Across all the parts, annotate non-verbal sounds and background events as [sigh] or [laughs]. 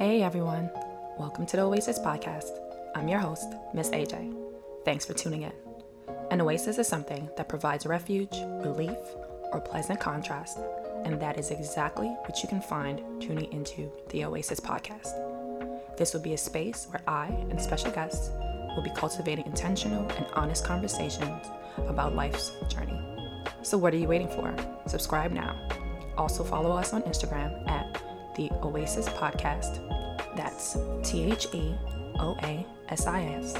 Hey everyone, welcome to the Oasis Podcast. I'm your host, Miss AJ. Thanks for tuning in. An oasis is something that provides refuge, relief, or pleasant contrast, and that is exactly what you can find tuning into the Oasis Podcast. This will be a space where I and special guests will be cultivating intentional and honest conversations about life's journey. So, what are you waiting for? Subscribe now. Also, follow us on Instagram at the Oasis Podcast. That's T H E O A S I S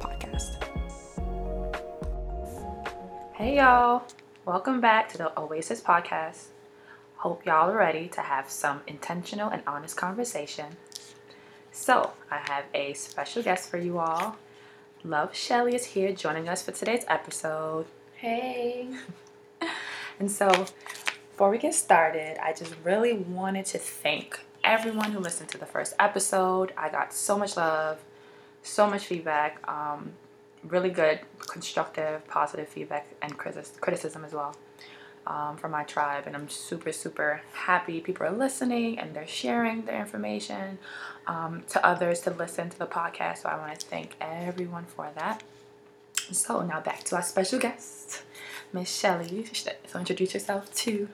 Podcast. Hey, y'all. Welcome back to the Oasis Podcast. Hope y'all are ready to have some intentional and honest conversation. So, I have a special guest for you all. Love Shelly is here joining us for today's episode. Hey. [laughs] And so, before we get started, I just really wanted to thank everyone who listened to the first episode. I got so much love, so much feedback, um, really good, constructive, positive feedback, and criticism as well um, from my tribe. And I'm super, super happy people are listening and they're sharing their information um, to others to listen to the podcast. So I want to thank everyone for that. So now back to our special guest, Miss Shelly. So introduce yourself to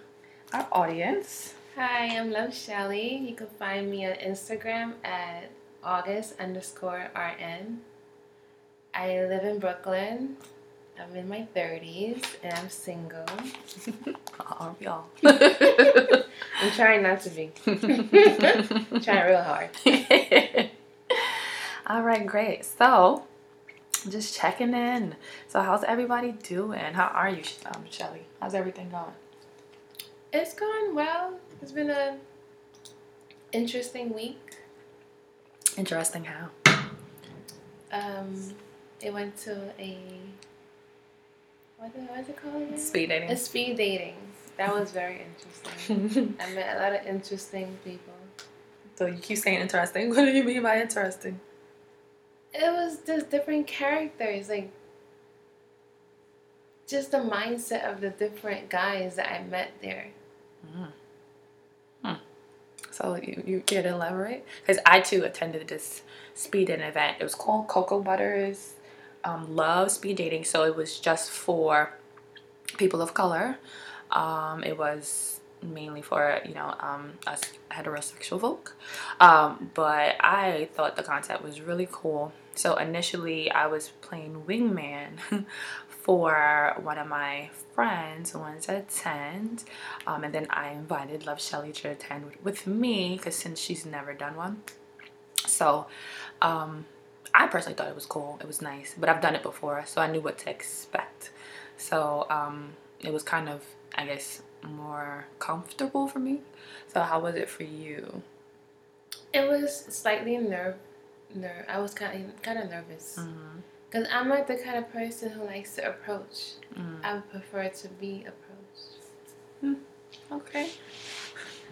our audience. Hi, I'm Love Shelly. You can find me on Instagram at August underscore RN. I live in Brooklyn. I'm in my 30s and I'm single. Are [laughs] we all? [laughs] I'm trying not to be. I'm [laughs] trying real hard. all right, great. So, just checking in. So, how's everybody doing? How are you, um, Shelly? How's everything going? It's going well. It's been a interesting week. Interesting. How? Um, it went to a what is, it called again? Speed dating. A speed dating. That was very interesting. [laughs] I met a lot of interesting people. so you keep saying interesting. [laughs] What do you mean by interesting? It was just different characters, like just the mindset of the different guys that I met there. So you, you care to elaborate? Because I too attended this speed dating event. It was called Cocoa Butters um, Love Speed Dating. So it was just for people of color. Um, it was mainly for you know um, us heterosexual folk. Um, but I thought the concept was really cool. So initially I was playing wingman [laughs] for one of my friends who wanted to attend. Um, and then I invited Love Shelly to attend with, with me because since she's never done one. So um, I personally thought it was cool. It was nice. But I've done it before, so I knew what to expect. So um, it was kind of, I guess, more comfortable for me. So how was it for you? It was slightly nerve, nerve. I was kind of kind of nervous Mm-hmm. Because I'm not the kind of person who likes to approach. Mm. I would prefer to be approached. Okay.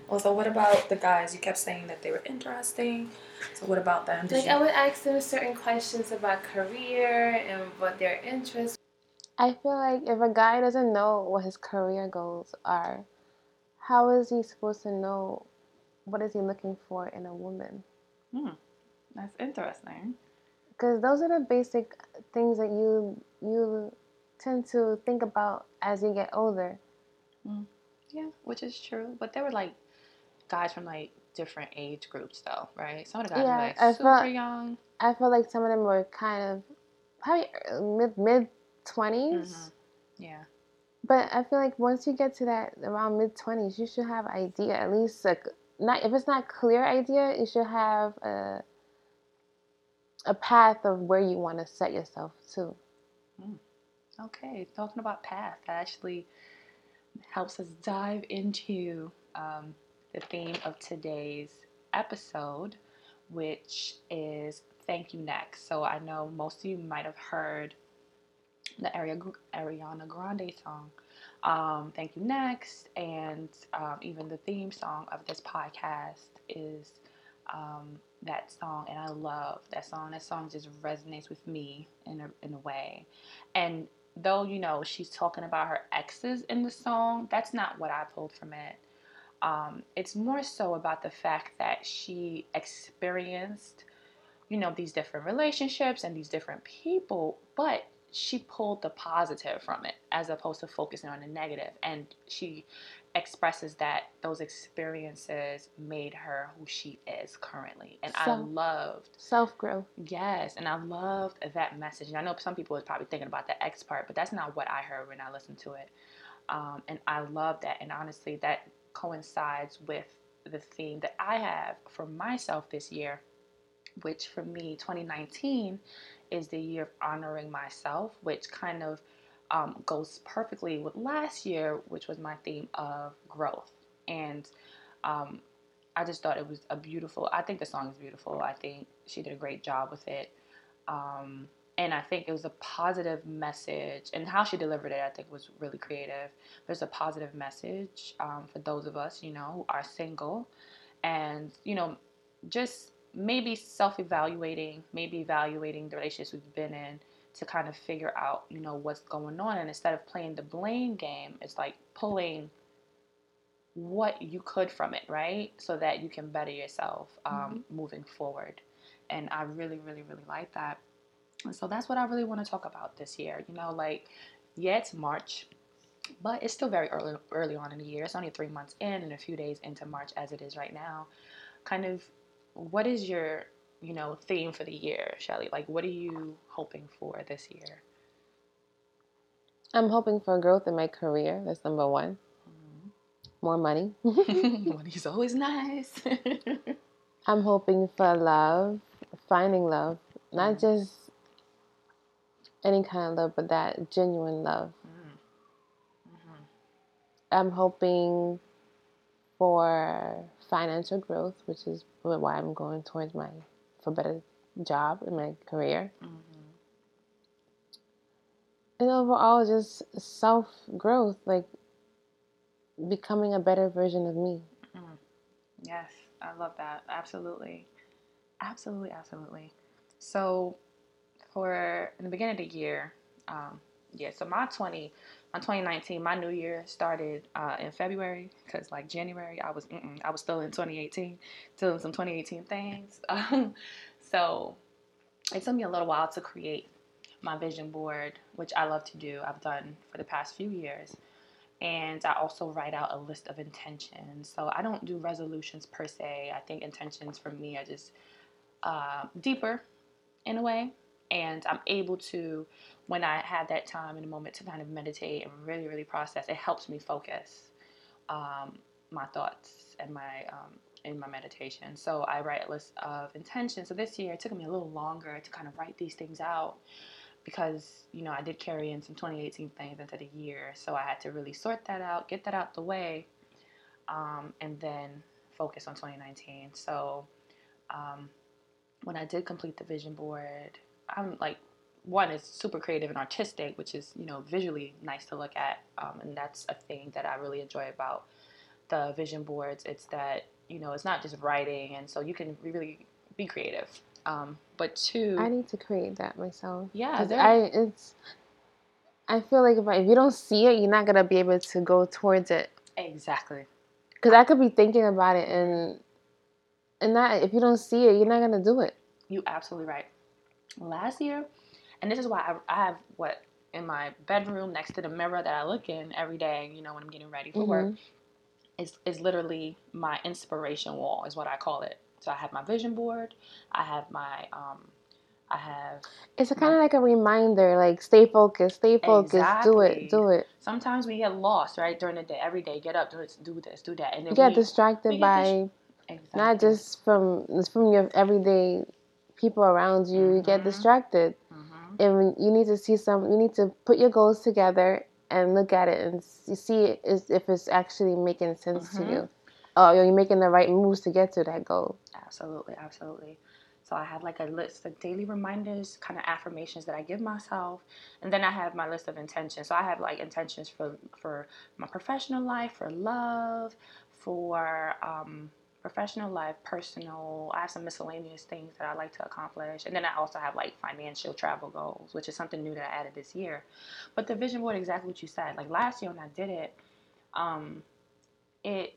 Well, so what about the guys? You kept saying that they were interesting. So what about them? Did Like you- I would ask them certain questions about career and what their interests. I feel like if a guy doesn't know what his career goals are, how is he supposed to know what is he looking for in a woman? Hmm. That's interesting. Because those are the basic things that you you tend to think about as you get older. Yeah, which is true. But there were like guys from like different age groups though, right? Some of the guys Yeah, were like I super felt- young. I feel like some of them were kind of probably mid mid 20s Mhm. Yeah. But I feel like once you get to that around mid twenties, you should have idea at least a not if it's not clear idea, you should have a a path of where you want to set yourself to. Okay, talking about path, actually helps us dive into um, the theme of today's episode, which is Thank You Next. So I know most of you might have heard the Ariana Grande song, um, Thank You Next, and um, even the theme song of this podcast is um, that song, and I love that song. That song just resonates with me in a, in a way. And though you know she's talking about her exes in the song, that's not what I pulled from it. Um, it's more so about the fact that she experienced, you know, these different relationships and these different people, but she pulled the positive from it as opposed to focusing on the negative. And she expresses that those experiences made her who she is currently. And I loved self growth. Yes, and I loved that message. And I know some people are probably thinking about the X part, but that's not what I heard when I listened to it. Um, and I love that. And honestly, that coincides with the theme that I have for myself this year, which for me, 2019 is the year of honoring myself, which kind of um, goes perfectly with last year, which was my theme of growth. And um, I just thought it was a beautiful, I think the song is beautiful. I think she did a great job with it. Um, and I think it was a positive message, and how she delivered it, I think, was really creative. There's a positive message um, for those of us, you know, who are single, and you know, just maybe self-evaluating, maybe evaluating the relationships we've been in to kind of figure out, you know, what's going on. And instead of playing the blame game, it's like pulling what you could from it, right? So that you can better yourself um, mm-hmm. moving forward. And I really, really, really like that. And so that's what I really want to talk about this year. You know, like, yeah, it's March, but it's still very early, early on in the year. It's only three months in and a few days into March as it is right now. Kind of, what is your you know, theme for the year, Shelly? Like, what are you hoping for this year? I'm hoping for growth in my career. That's number one. Mm-hmm. More money. [laughs] [laughs] Money's always nice. [laughs] I'm hoping for love, finding love, not mm. just any kind of love, but that genuine love. Mm. Mm-hmm. I'm hoping for financial growth, which is why I'm going towards my for a better job in my career. Mm-hmm. And overall, just self growth, like becoming a better version of me. Mm-hmm. Yes, I love that. Absolutely. Absolutely, absolutely. So, for in the beginning of the year, um, yeah, so my 20, my 2019, my new year started uh, in February because like January, I was I was still in 2018, doing some 2018 things. Um, [laughs] so it took me a little while to create my vision board, which I love to do. I've done for the past few years. And I also write out a list of intentions. So I don't do resolutions per se. I think intentions for me are just uh, deeper in a way. And I'm able to, when I have that time in a moment to kind of meditate and really, really process, it helps me focus um, my thoughts and my um, in my meditation. So I write a list of intentions. So this year it took me a little longer to kind of write these things out because you know I did carry in some 2018 things into the year. So I had to really sort that out, get that out the way, um, and then focus on 2019. So um, when I did complete the vision board, I'm like one is super creative and artistic, which is you know visually nice to look at, um, and that's a thing that I really enjoy about the vision boards. It's that you know, it's not just writing, and so you can really be creative. Um, but two, I need to create that myself. Yeah, I it's. I feel like if I, if you don't see it, you're not gonna be able to go towards it. Exactly. Because I could be thinking about it, and and that if you don't see it, you're not gonna do it. You absolutely right. Last year, and this is why I, I have what in my bedroom next to the mirror that I look in every day. You know, when I'm getting ready for mm-hmm. work is, is literally my inspiration wall is what I call it. So I have my vision board. I have my um, I have. It's kind of like a reminder, like stay focused, stay focused, exactly. do it, do it. Sometimes we get lost, right, during the day, every day. Get up, do this, do this, do that, and then you get we, distracted we by dis- exactly. not just from from your everyday people around you. Mm-hmm. You get mm-hmm. distracted, mm-hmm. And you need to see some. You need to put your goals together and look at it and you see if it's actually making sense mm-hmm. to you. Oh, you're making the right moves to get to that goal. Absolutely, absolutely. So I have like a list of daily reminders, kind of affirmations that I give myself, and then I have my list of intentions. So I have like intentions for for my professional life, for love, for um, professional life, personal. I have some miscellaneous things that I like to accomplish. And then I also have like financial travel goals, which is something new that I added this year. But the vision board, exactly what you said. Like last year when I did it, um, it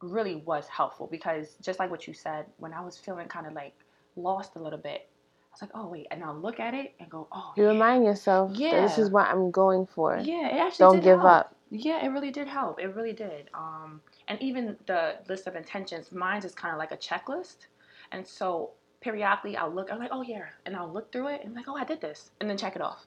really was helpful because just like what you said, when I was feeling kind of like lost a little bit, I was like, oh wait, and I'll look at it and go, oh. You yeah. remind yourself, yeah, this is what I'm going for. Yeah, it actually don't give help. up. Yeah, it really did help. It really did. Um, and even the list of intentions, mine is kind of like a checklist, and so periodically I'll look, I'm like, oh yeah, and I'll look through it and I'm like, oh, I did this, and then check it off.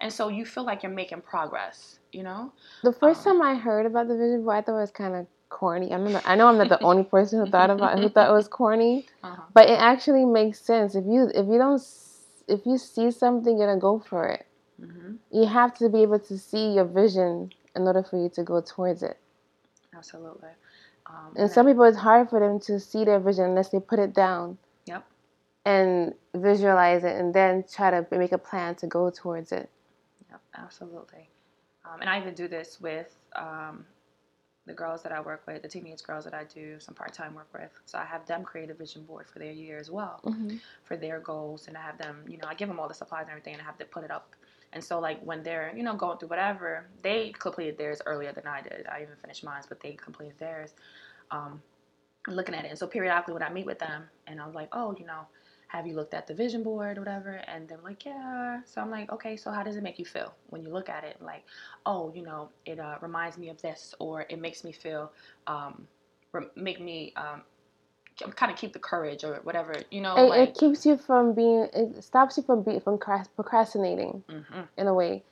And so you feel like you're making progress, you know? The first um, time I heard about the vision board, I thought it was kind of corny. I know I know I'm not the only person who thought about who thought it was corny, uh-huh. but it actually makes sense. If you if you don't if you see something, you're gonna go for it. Mm-hmm. You have to be able to see your vision in order for you to go towards it. Absolutely. Um, and, and some people, it's hard for them to see their vision unless they put it down. Yep. And visualize it, and then try to make a plan to go towards it. Yep, absolutely. Um, and I even do this with um, the girls that I work with, the teenage girls that I do some part time work with. So I have them create a vision board for their year as well, mm-hmm. for their goals, and I have them, you know, I give them all the supplies and everything, and I have to put it up. And so, like when they're, you know, going through whatever, they completed theirs earlier than I did. I even finished mine, but they completed theirs. Um, looking at it, and so periodically when I meet with them, and I'm like, oh, you know, have you looked at the vision board or whatever? And they're like, yeah. So I'm like, okay, so how does it make you feel when you look at it? Like, oh, you know, it uh, reminds me of this, or it makes me feel, um, re- make me um, kind of keep the courage or whatever, you know. It, like, it keeps you from being, it stops you from being from procrastinating mm-hmm. in a way.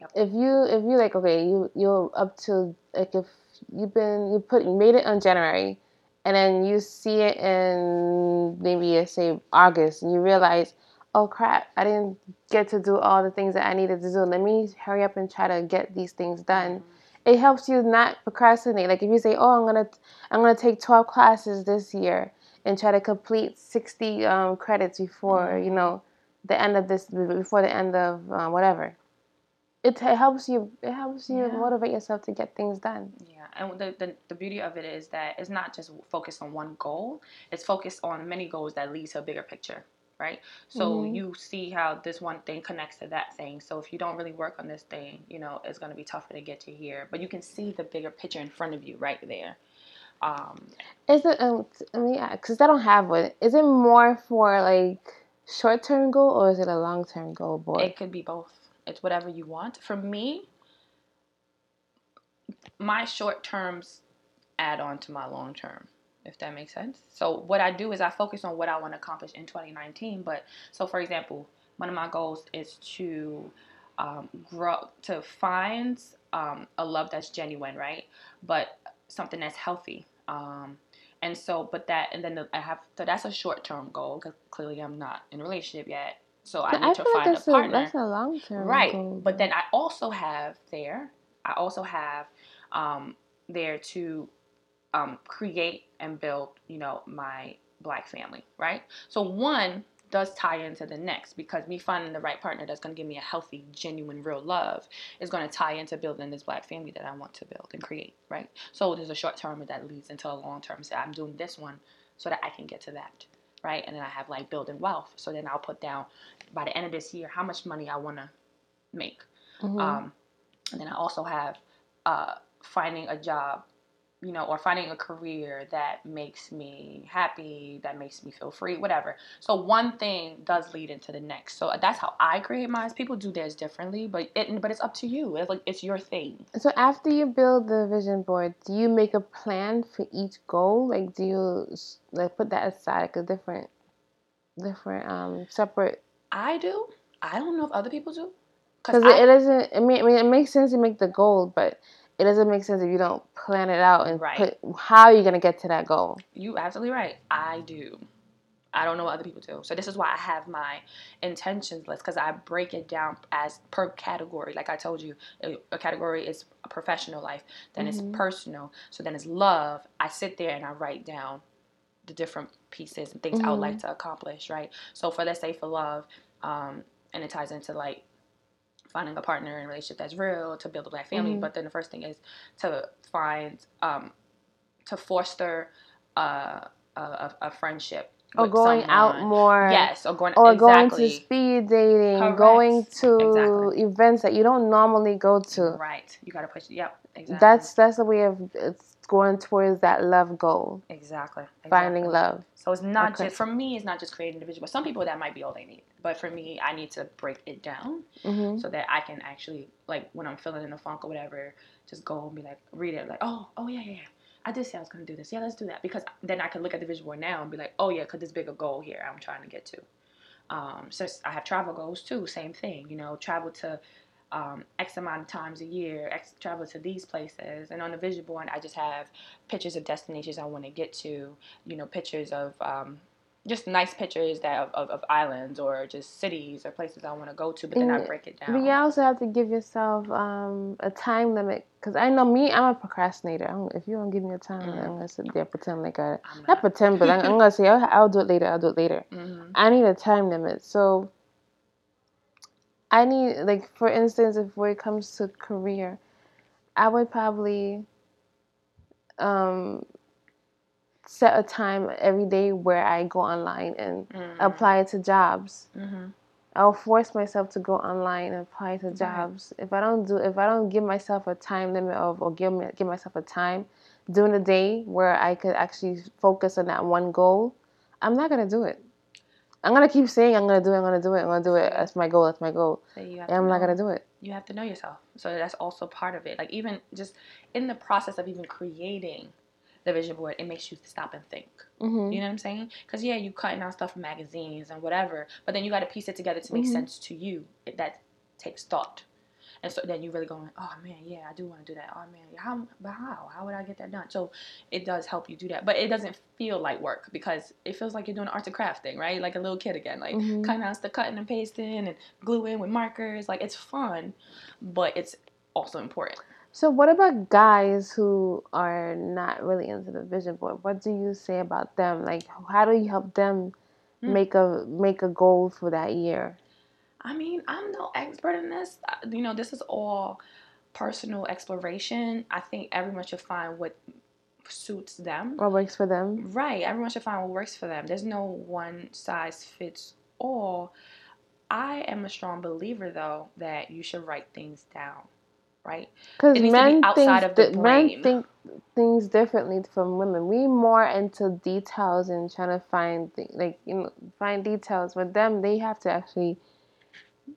Yep. If you if you like okay you you're up to like if you've been you put you made it on January and then you see it in maybe say August, and you realize, oh crap, I didn't get to do all the things that I needed to do. Let me hurry up and try to get these things done. Mm-hmm. It helps you not procrastinate. Like if you say, oh, I'm gonna I'm gonna take 12 classes this year and try to complete 60 um, credits before mm-hmm. you know the end of this before the end of uh, whatever it, it helps you it helps you yeah. motivate yourself to get things done yeah and the, the, the beauty of it is that it's not just focused on one goal it's focused on many goals that lead to a bigger picture right? So mm-hmm. you see how this one thing connects to that thing. So if you don't really work on this thing you know it's going to be tougher to get to here. But you can see the bigger picture in front of you right there. Um is it um mean because i don't have one. Is it more for like short-term goal or is it a long-term goal boy? It could be both. It's whatever you want. For me, my short terms add on to my long term, if that makes sense. So what I do is I focus on what I want to accomplish in 2019. But so for example, one of my goals is to um, grow to find um, a love that's genuine, right? But something that's healthy. Um, and so, but that, and then I have, so that's a short term goal because clearly I'm not in a relationship yet. So I need I to find like a partner. A, that's a long term. Right. Goal. But then I also have there, I also have um, there to um, create and build, you know, my black family, right? So one does tie into the next because me finding the right partner that's going to give me a healthy, genuine, real love is going to tie into building this black family that I want to build and create, right? So there's a short term that leads into a long term. So I'm doing this one so that I can get to that right? And then I have like building wealth. So then I'll put down by the end of this year how much money I want to make. Mm-hmm. Um, and then I also have uh, finding a job you know, or finding a career that makes me happy, that makes me feel free, whatever. So one thing does lead into the next. So that's how I create mine. People do theirs differently, but it but it's up to you. It's like it's your thing. So after you build the vision board, do you make a plan for each goal? Like do you like put that aside like a different different um separate I do. I don't know if other people do. Because it, it doesn't. I mean, I mean, it makes sense to make the goal, but it doesn't make sense if you don't plan it out and right. put how are you going to get to that goal. You absolutely right. I do. I don't know what other people do. So this is why I have my intentions list because I break it down as per category. Like I told you, a category is a professional life, then mm-hmm. it's personal, so then it's love. I sit there and I write down the different pieces and things mm-hmm. I would like mm-hmm. to accomplish. Right. So for let's say for love, um, and it ties into like finding a partner in a relationship that's real to build a black family. Mm-hmm. But then the first thing is to find um, to foster uh, a, a, a friendship or going someone. out more. Yes, or going or exactly. going to speed dating, Correct. going to exactly. events that you don't normally go to. Right, you got to push. Yep, exactly. That's that's a way of going towards that love goal. Exactly. exactly. Finding love. So it's not okay. just for me. It's not just creating a visual. Some people that might be all they need, but for me, I need to break it down mm-hmm. so that I can actually like when I'm feeling in a funk or whatever, just go and be like read it like oh oh yeah yeah. yeah. I did say I was gonna do this. Yeah, let's do that because then I can look at the vision board now and be like, oh yeah, cause this bigger goal here I'm trying to get to. Um, so I have travel goals too. Same thing, you know, travel to um, X amount of times a year, X, travel to these places. And on the vision board, I just have pictures of destinations I want to get to, you know, pictures of um, just nice pictures that of, of, of, islands or just cities or places I want to go to, but then I break it down. But you also have to give yourself um, a time limit because I know me, I'm a procrastinator. I'm, if you don't give me a time limit, mm-hmm. I'm gonna sit there pretend like I not. not. pretend, but I'm, I'm, gonna [laughs] say I'll, I'll, do it later. I'll do it later. Mm-hmm. I need a time limit, so I need like for instance, if when it comes to career, I would probably um, set a time every day where I go online and mm-hmm. apply to jobs. Mm-hmm. I'll force myself to go online and apply to jobs. Right. If I don't do, if I don't give myself a time limit of, or give me, give myself a time during the day where I could actually focus on that one goal, I'm not gonna do it. I'm gonna keep saying I'm gonna do it. I'm gonna do it. I'm gonna do it. That's my goal. That's my goal. So and I'm know, not gonna do it. You have to know yourself. So that's also part of it. Like even just in the process of even creating the vision board, it makes you stop and think. Mm-hmm. You know what I'm saying? Because yeah, you cutting out stuff from magazines and whatever, but then you got to piece it together to make mm-hmm. sense to you. That takes thought. And so then you really going, oh man, yeah, I do want to do that. Oh man, how, but how? How would I get that done? So it does help you do that, but it doesn't feel like work because it feels like you're doing an arts and craft thing, right? Like a little kid again, like mm-hmm. cutting out the cutting and pasting and gluing with markers. Like it's fun, but it's also important. So what about guys who are not really into the vision board? What do you say about them? Like how do you help them mm. make a make a goal for that year? I mean, I'm no expert in this. You know, this is all personal exploration. I think everyone should find what suits them. What works for them. Right. Everyone should find what works for them. There's no one size fits all. I am a strong believer, though, that you should write things down. Right? Because men, think, th- men think things differently from women. We more into details and trying to find, th- like, you know, find details. With them, they have to actually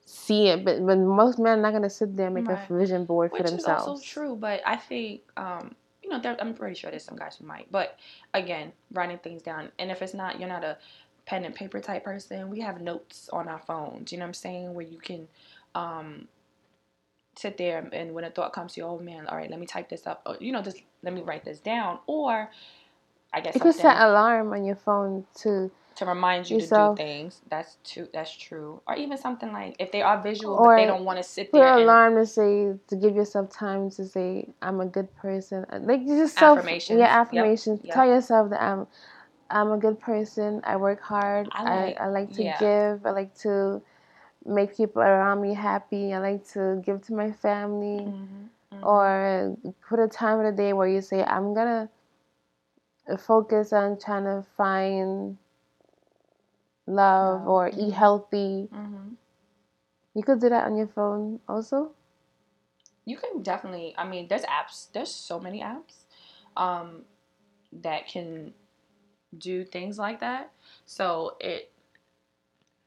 see it, but but most men are not gonna sit there and make right. a vision board Which for themselves. Which is also true, but I think um, you know I'm pretty sure there's some guys who might, but again, writing things down, and if it's not, you're not a pen and paper type person. We have notes on our phones. You know what I'm saying? Where you can um, sit there and when a thought comes to you, oh man, all right, let me type this up. Or, you know, just let me write this down. Or I guess you could set an alarm on your phone to to remind you yourself. to do things. That's true. That's true. Or even something like if they are visual, or but they don't want to sit put there. Put an alarm to say to give yourself time to say I'm a good person. Uh, like just self affirmations. Yeah, affirmations. Yep. Tell yourself that I'm I'm a good person. I work hard. I like, I, I like to yeah. give. I like to make people around me happy. I like to give to my family. Mm-hmm, mm-hmm. Or put a time of the day where you say I'm gonna focus on trying to find love or eat healthy. Mm-hmm. You could do that on your phone also. You can definitely. I mean, there's apps. There's so many apps um, that can do things like that. So it.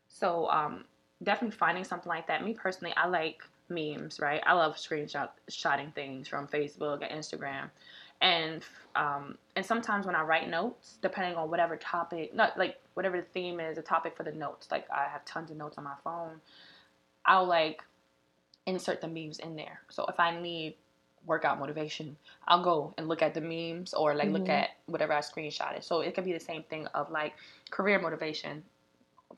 So um, definitely finding something like that. Me personally, I like memes. Right. I love screenshot shotting things from Facebook and Instagram and um, and sometimes when I write notes, depending on whatever topic, not like whatever the theme is, a topic for the notes. Like I have tons of notes on my phone. I'll like insert the memes in there. So if I need workout motivation, I'll go and look at the memes or like mm-hmm. look at whatever I screenshotted. So it could be the same thing of like career motivation.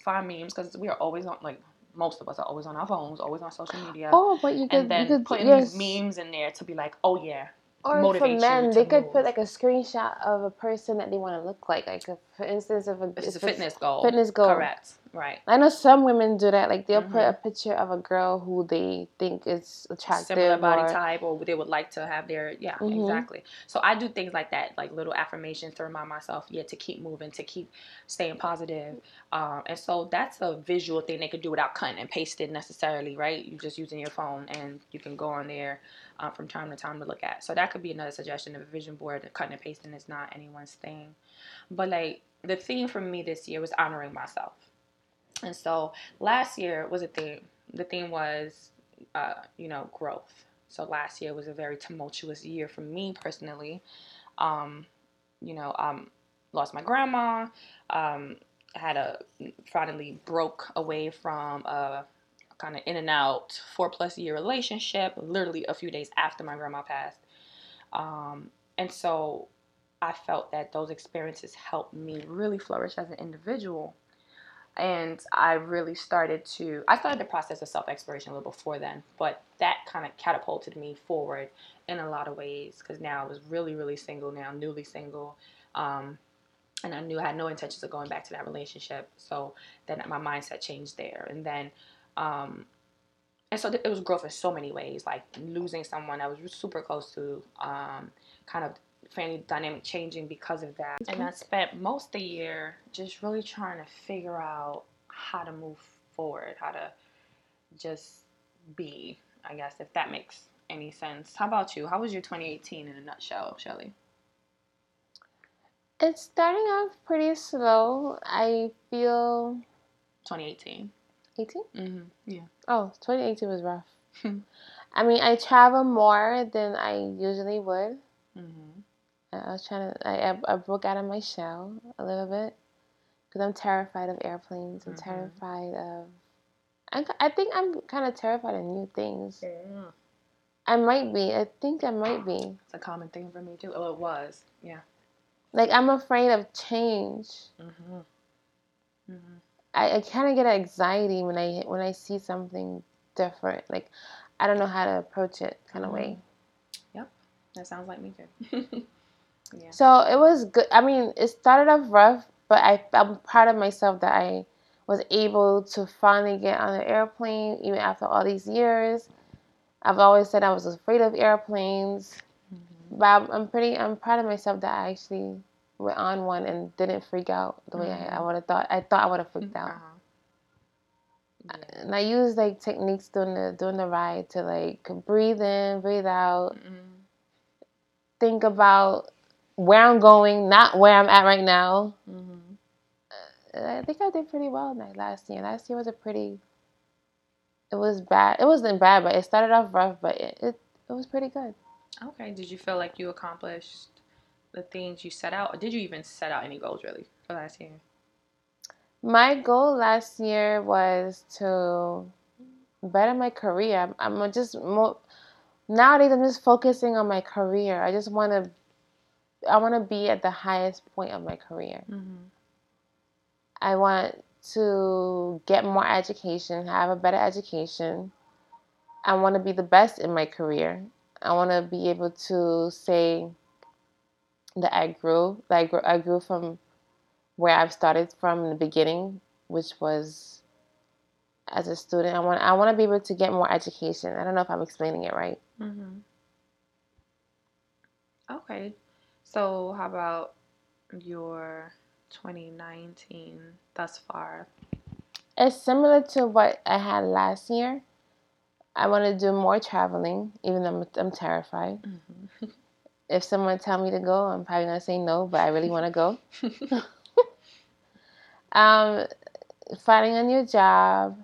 Find memes because we are always on like most of us are always on our phones, always on social media. Oh, but you could and then you could, putting yes. these memes in there to be like, oh yeah, or for men, they could move. put like a screenshot of a person that they want to look like. Like if for instance, if a it's a fitness goal. fitness goal, Correct. Right. I know some women do that. Like they'll Mhm. put a picture of a girl who they think is attractive, Similar body or, type, or they would like to have their yeah, Mhm. exactly. So I do things like that, like little affirmations to remind myself, yeah, to keep moving, to keep staying positive. Um, and so that's a visual thing they could do without cutting and pasting necessarily, right? You're just using your phone, and you can go on there uh, from time to time to look at. So that could be another suggestion of a vision board. Cutting and pasting is not anyone's thing, but like the theme for me this year was honoring myself. And so last year was a theme. The theme was, uh, you know, growth. So last year was a very tumultuous year for me personally. Um, you know, um, lost my grandma. Um, had a finally broke away from a kind of in and out four plus year relationship. Literally a few days after my grandma passed. Um, and so I felt that those experiences helped me really flourish as an individual and I really started to I started the process of self exploration a little before then, but that kind of catapulted me forward in a lot of ways because now I was really really single now, newly single, um, and I knew I had no intentions of going back to that relationship. So then my mindset changed there, and then. Um, and so it was growth in so many ways, like losing someone I was super close to, um, kind of family dynamic changing because of that. And I spent most of the year just really trying to figure out how to move forward, how to just be, I guess, if that makes any sense. How about you? How was your 2018 in a nutshell, Shelly? It's starting off pretty slow. I feel 2018. 18. Mm-hmm. Yeah. Oh, 2018 was rough. [laughs] I mean, I travel more than I usually would. Mm-hmm. I was trying to. I, I, I broke out of my shell a little bit because I'm terrified of airplanes. I'm Mhm. terrified of. I, I think I'm kind of terrified of new things. Yeah. I might be. I think I might be. It's a common thing for me too. Oh, it was. Yeah. Like I'm afraid of change. Mm-hmm. Mm-hmm. I, I kind of get anxiety when I when I see something different. Like I don't know how to approach it, kind of way. Yep, that sounds like me too. [laughs] yeah. So it was good. I mean, it started off rough, but I I'm proud of myself that I was able to finally get on an airplane even after all these years. I've always said I was afraid of airplanes, Mm-hmm. but I'm, I'm pretty I'm proud of myself that I actually went on one and didn't freak out the way I, I would have thought. I thought I would have freaked out. Uh-huh. Yeah. And I use like techniques during the during the ride to like breathe in, breathe out, Mm-hmm. think about where I'm going, not where I'm at right now. Mm-hmm. I think I did pretty well like last year. Last year was a pretty. It was bad. It wasn't bad, but it started off rough, but it it, it was pretty good. Okay. Did you feel like you accomplished the things you set out, or did you even set out any goals really for last year? My goal last year was to better my career. I'm, I'm just more nowadays. I'm just focusing on my career. I just want to. I want to be at the highest point of my career. Mm-hmm. I want to get more education, have a better education. I want to be the best in my career. I want to be able to say that I grew, grew, I grew from where I've started from in the beginning, which was as a student. I want, I want to be able to get more education. I don't know if I'm explaining it right. Mm-hmm. Okay. So how about your 2019 thus far? It's similar to what I had last year. I want to do more traveling, even though I'm, I'm terrified. Mm-hmm. [laughs] If someone tell me to go, I'm probably gonna say no, but I really want to go. [laughs] Um, finding a new job,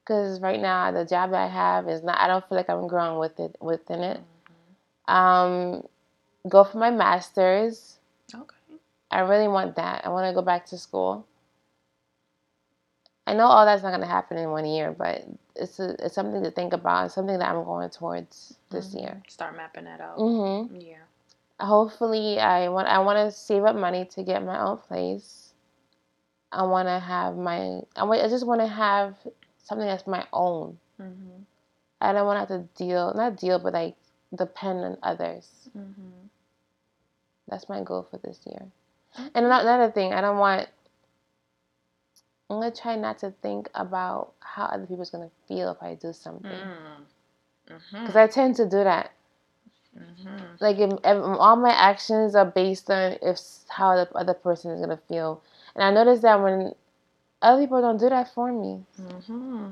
because right now the job that I have is not. I don't feel like I'm growing with it within it. Um, go for my masters. okay. I really want that. I want to go back to school. I know all that's not gonna happen in one year, but it's a, it's something to think about. It's something that I'm going towards this Mhm. year. Start mapping that out. hmm Yeah. hopefully I want I want to save up money to get my own place. I want to have my I want I just want to have something that's my own. Mm-hmm. I don't want to have to deal not deal but like depend on others. Mm-hmm. That's my goal for this year. And another thing, I don't want. I'm gonna try not to think about how other people's gonna feel if I do something, because mm. mm-hmm. I tend to do that. Mm-hmm. Like if, if, all my actions are based on if how the other person is gonna feel, and I notice that when other people don't do that for me, mm-hmm.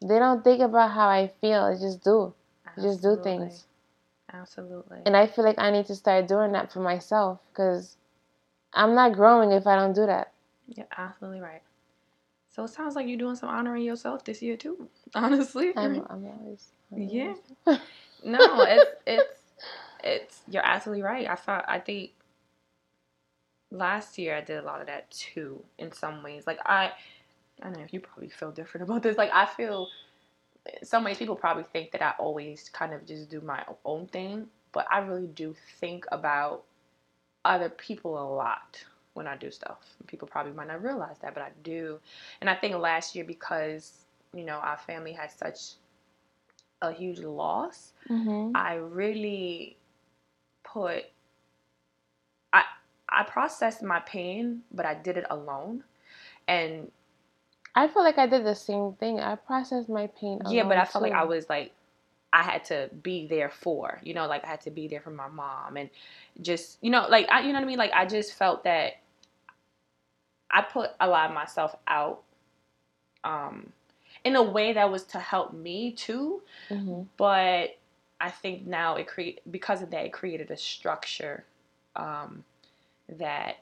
they don't think about how I feel. They just do, they just do things. Absolutely. And I feel like I need to start doing that for myself because I'm not growing if I don't do that. You're absolutely right. So it sounds like you're doing some honoring yourself this year too. [laughs] Honestly, I'm, I'm always. I'm yeah. [laughs] no, it's it's it's you're absolutely right. I thought I think last year I did a lot of that too in some ways. Like I I don't know if you probably feel different about this. Like I feel in some ways people probably think that I always kind of just do my own thing, but I really do think about other people a lot when I do stuff. People probably might not realize that, but I do. And I think last year because, you know, our family had such a huge loss, mm-hmm. I really put I I processed my pain, but I did it alone. And I feel like I did the same thing. I processed my pain. Yeah, but I felt too. like I was like I had to be there for, you know, like I had to be there for my mom and just, you know, like I, you know what I mean? Like I just felt that I put a lot of myself out, um, in a way that was to help me too. Mm-hmm. But I think now it create because of that it created a structure um, that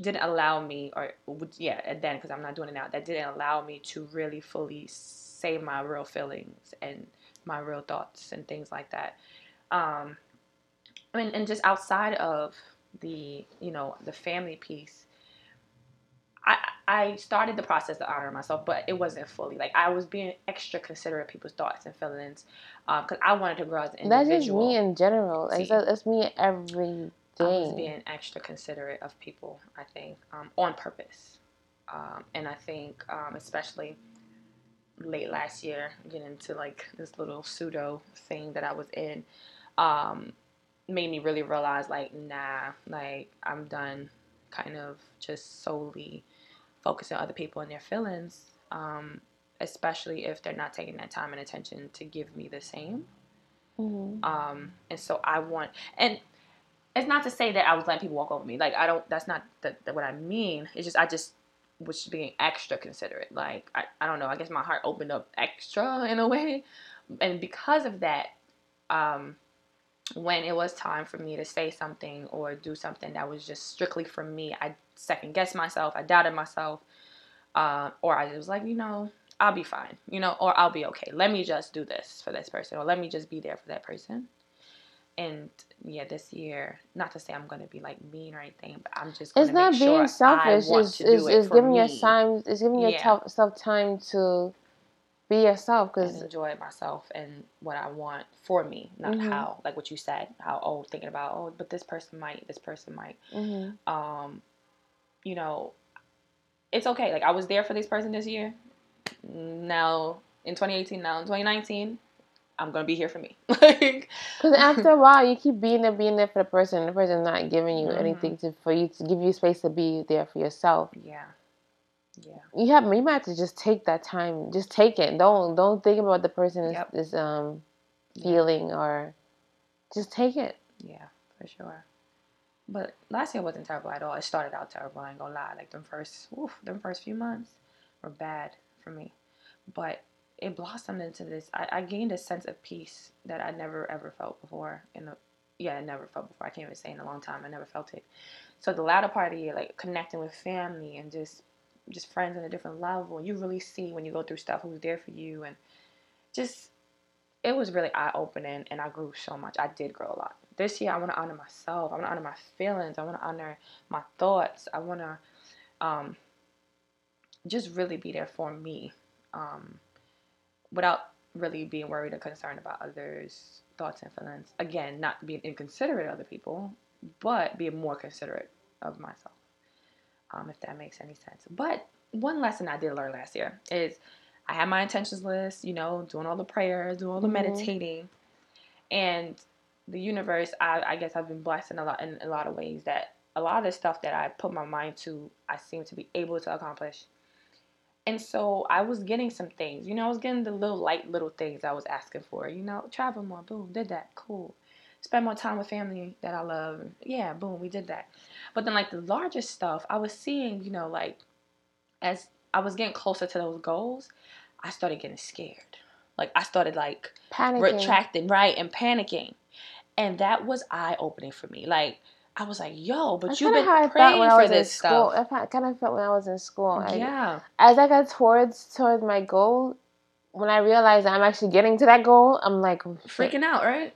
didn't allow me or yeah then because I'm not doing it now that didn't allow me to really fully say my real feelings and my real thoughts and things like that. Um, I mean, and just outside of the you know the family piece, I I started the process to honor myself, but it wasn't fully like I was being extra considerate of people's thoughts and feelings because um, I wanted to grow as an individual. That's just me in general. Like, it's me every day. I was being extra considerate of people. I think um, on purpose, um, and I think um, especially late last year, getting into like this little pseudo thing that I was in, um, made me really realize like, nah, like I'm done kind of just solely focusing on other people and their feelings, um, especially if they're not taking that time and attention to give me the same. Mm-hmm. Um, and so I want, and it's not to say that I was letting people walk over me. Like I don't. That's not the, the, what I mean. It's just I just was being extra considerate. Like I, I don't know. I guess my heart opened up extra in a way, and because of that, um, when it was time for me to say something or do something that was just strictly for me, I second guessed myself. I doubted myself, uh, or I was like, you know, I'll be fine, you know, or I'll be okay. Let me just do this for this person, or let me just be there for that person and yeah, this year, not to say I'm gonna be like mean or anything, but I'm just. it's not being sure selfish. It's, it's, it's giving me. yourself time. It's giving yeah. yourself time to be yourself because enjoy myself and what I want for me, not mm-hmm. how like what you said. How oh thinking about oh, but this person might, this person might. Mm-hmm. Um, you know, it's okay. Like I was there for this person this year. Now in 2018, now in 2019, I'm gonna be here for me. [laughs] like, because after a [laughs] while, you keep being there, being there for the person. The person's not giving you mm-hmm. anything to for you to give you space to be there for yourself. Yeah, yeah. You have you might have to just take that time. Just take it. Don't don't think about the person is, yep. is um feeling yeah. or just take it. Yeah, for sure. But last year wasn't terrible at all. It started out terrible. I ain't gonna lie. Like them first, oof, them first few months were bad for me. But it blossomed into this. I, I gained a sense of peace that I never ever felt before. In the yeah, I never felt before. I can't even say in a long time. I never felt it. So the latter part of the year, like connecting with family and just just friends on a different level, you really see when you go through stuff who's there for you, and just it was really eye opening, and I grew so much. I did grow a lot. This year, I want to honor myself. I want to honor my feelings. I want to honor my thoughts. I want to um, just really be there for me. Um, without really being worried or concerned about others' thoughts and feelings. Again, not being inconsiderate of other people, but being more considerate of myself. Um, if that makes any sense. But one lesson I did learn last year is I had my intentions list, you know, doing all the prayers, doing all the mm-hmm. meditating. And the universe, I, I guess I've been blessed in a lot in a lot of ways that a lot of the stuff that I put my mind to, I seem to be able to accomplish. And so I was getting some things, you know, I was getting the little light little things I was asking for, you know, travel more, boom, did that, cool. Spend more time with family that I love, yeah, boom, we did that. But then like the largest stuff, I was seeing, you know, like as I was getting closer to those goals, I started getting scared. Like I started like panicking. retracting, right, and panicking. And that was eye opening for me. Like I was like, yo, but you've been how praying I for this stuff. I kind of felt when I was in school. Yeah. As I got towards towards my goal, when I realized I'm actually getting to that goal, I'm like freaking out, right?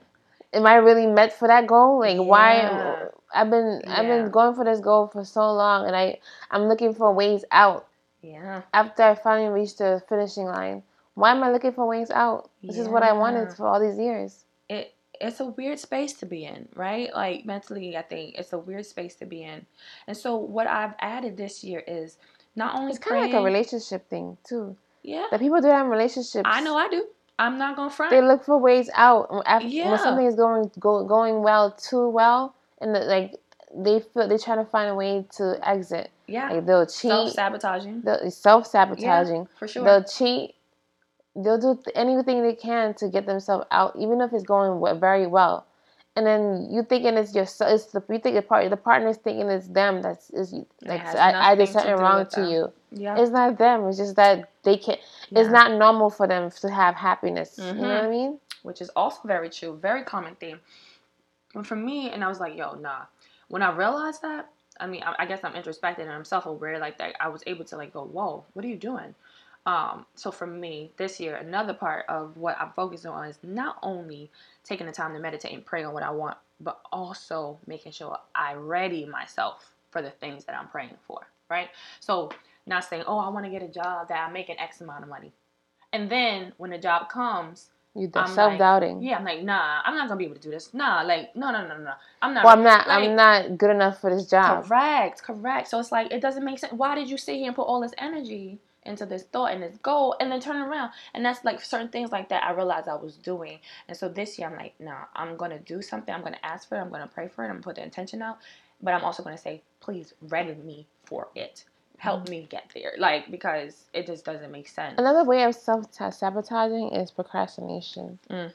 Am I really meant for that goal? Like, yeah. why? I've been yeah. I've been going for this goal for so long, and I I'm looking for ways out. Yeah. After I finally reached the finishing line, why am I looking for ways out? This yeah. is what I wanted for all these years. It it's a weird space to be in, right? Like mentally, I think it's a weird space to be in. And so what I've added this year is not only it's kind of like a relationship thing too. Yeah. That people do that in relationships. I know I do. I'm not gonna front. They look for ways out after, yeah. when something is going go, going well too well, and the, like they feel they try to find a way to exit. Yeah. Like they'll cheat. Self sabotaging. Self sabotaging. Yeah, for sure. They'll cheat they'll do anything they can to get themselves out, even if it's going very well. And then you thinking it's your it's the you think the part the partner's thinking it's them that's is like I, I did something wrong to you. Yeah. It's not them. It's just that they can't. Yeah. It's not normal for them to have happiness. Mm-hmm. You know what I mm-hmm. mean? Which is also very true. Very common theme. And for me, and I was like, yo, nah. When I realized that, I mean, I, I guess I'm introspective and I'm self aware like that. I was able to like go, whoa, what are you doing? Um, so for me, this year, another part of what I'm focusing on is not only taking the time to meditate and pray on what I want, but also making sure I ready myself for the things that I'm praying for, right? So not saying, oh, I want to get a job that I'm making X amount of money. And then when the job comes, you self doubting. Like, yeah, I'm like, nah, I'm not gonna be able to do this. Nah, like, no, no, no, no, I'm not. Well, I'm not. Like, I'm not good enough for this job. Correct, correct. So it's like it doesn't make sense. Why did you sit here and put all this energy into this thought and this goal and then turn around. And that's like certain things like that I realized I was doing. And so this year I'm like, nah, I'm gonna do something. I'm gonna ask for it. I'm gonna pray for it. I'm gonna put the intention out. But I'm also gonna say, please ready me for it. Help mm-hmm. me get there. Like because it just doesn't make sense. Another way of self sabotaging is procrastination. Mm.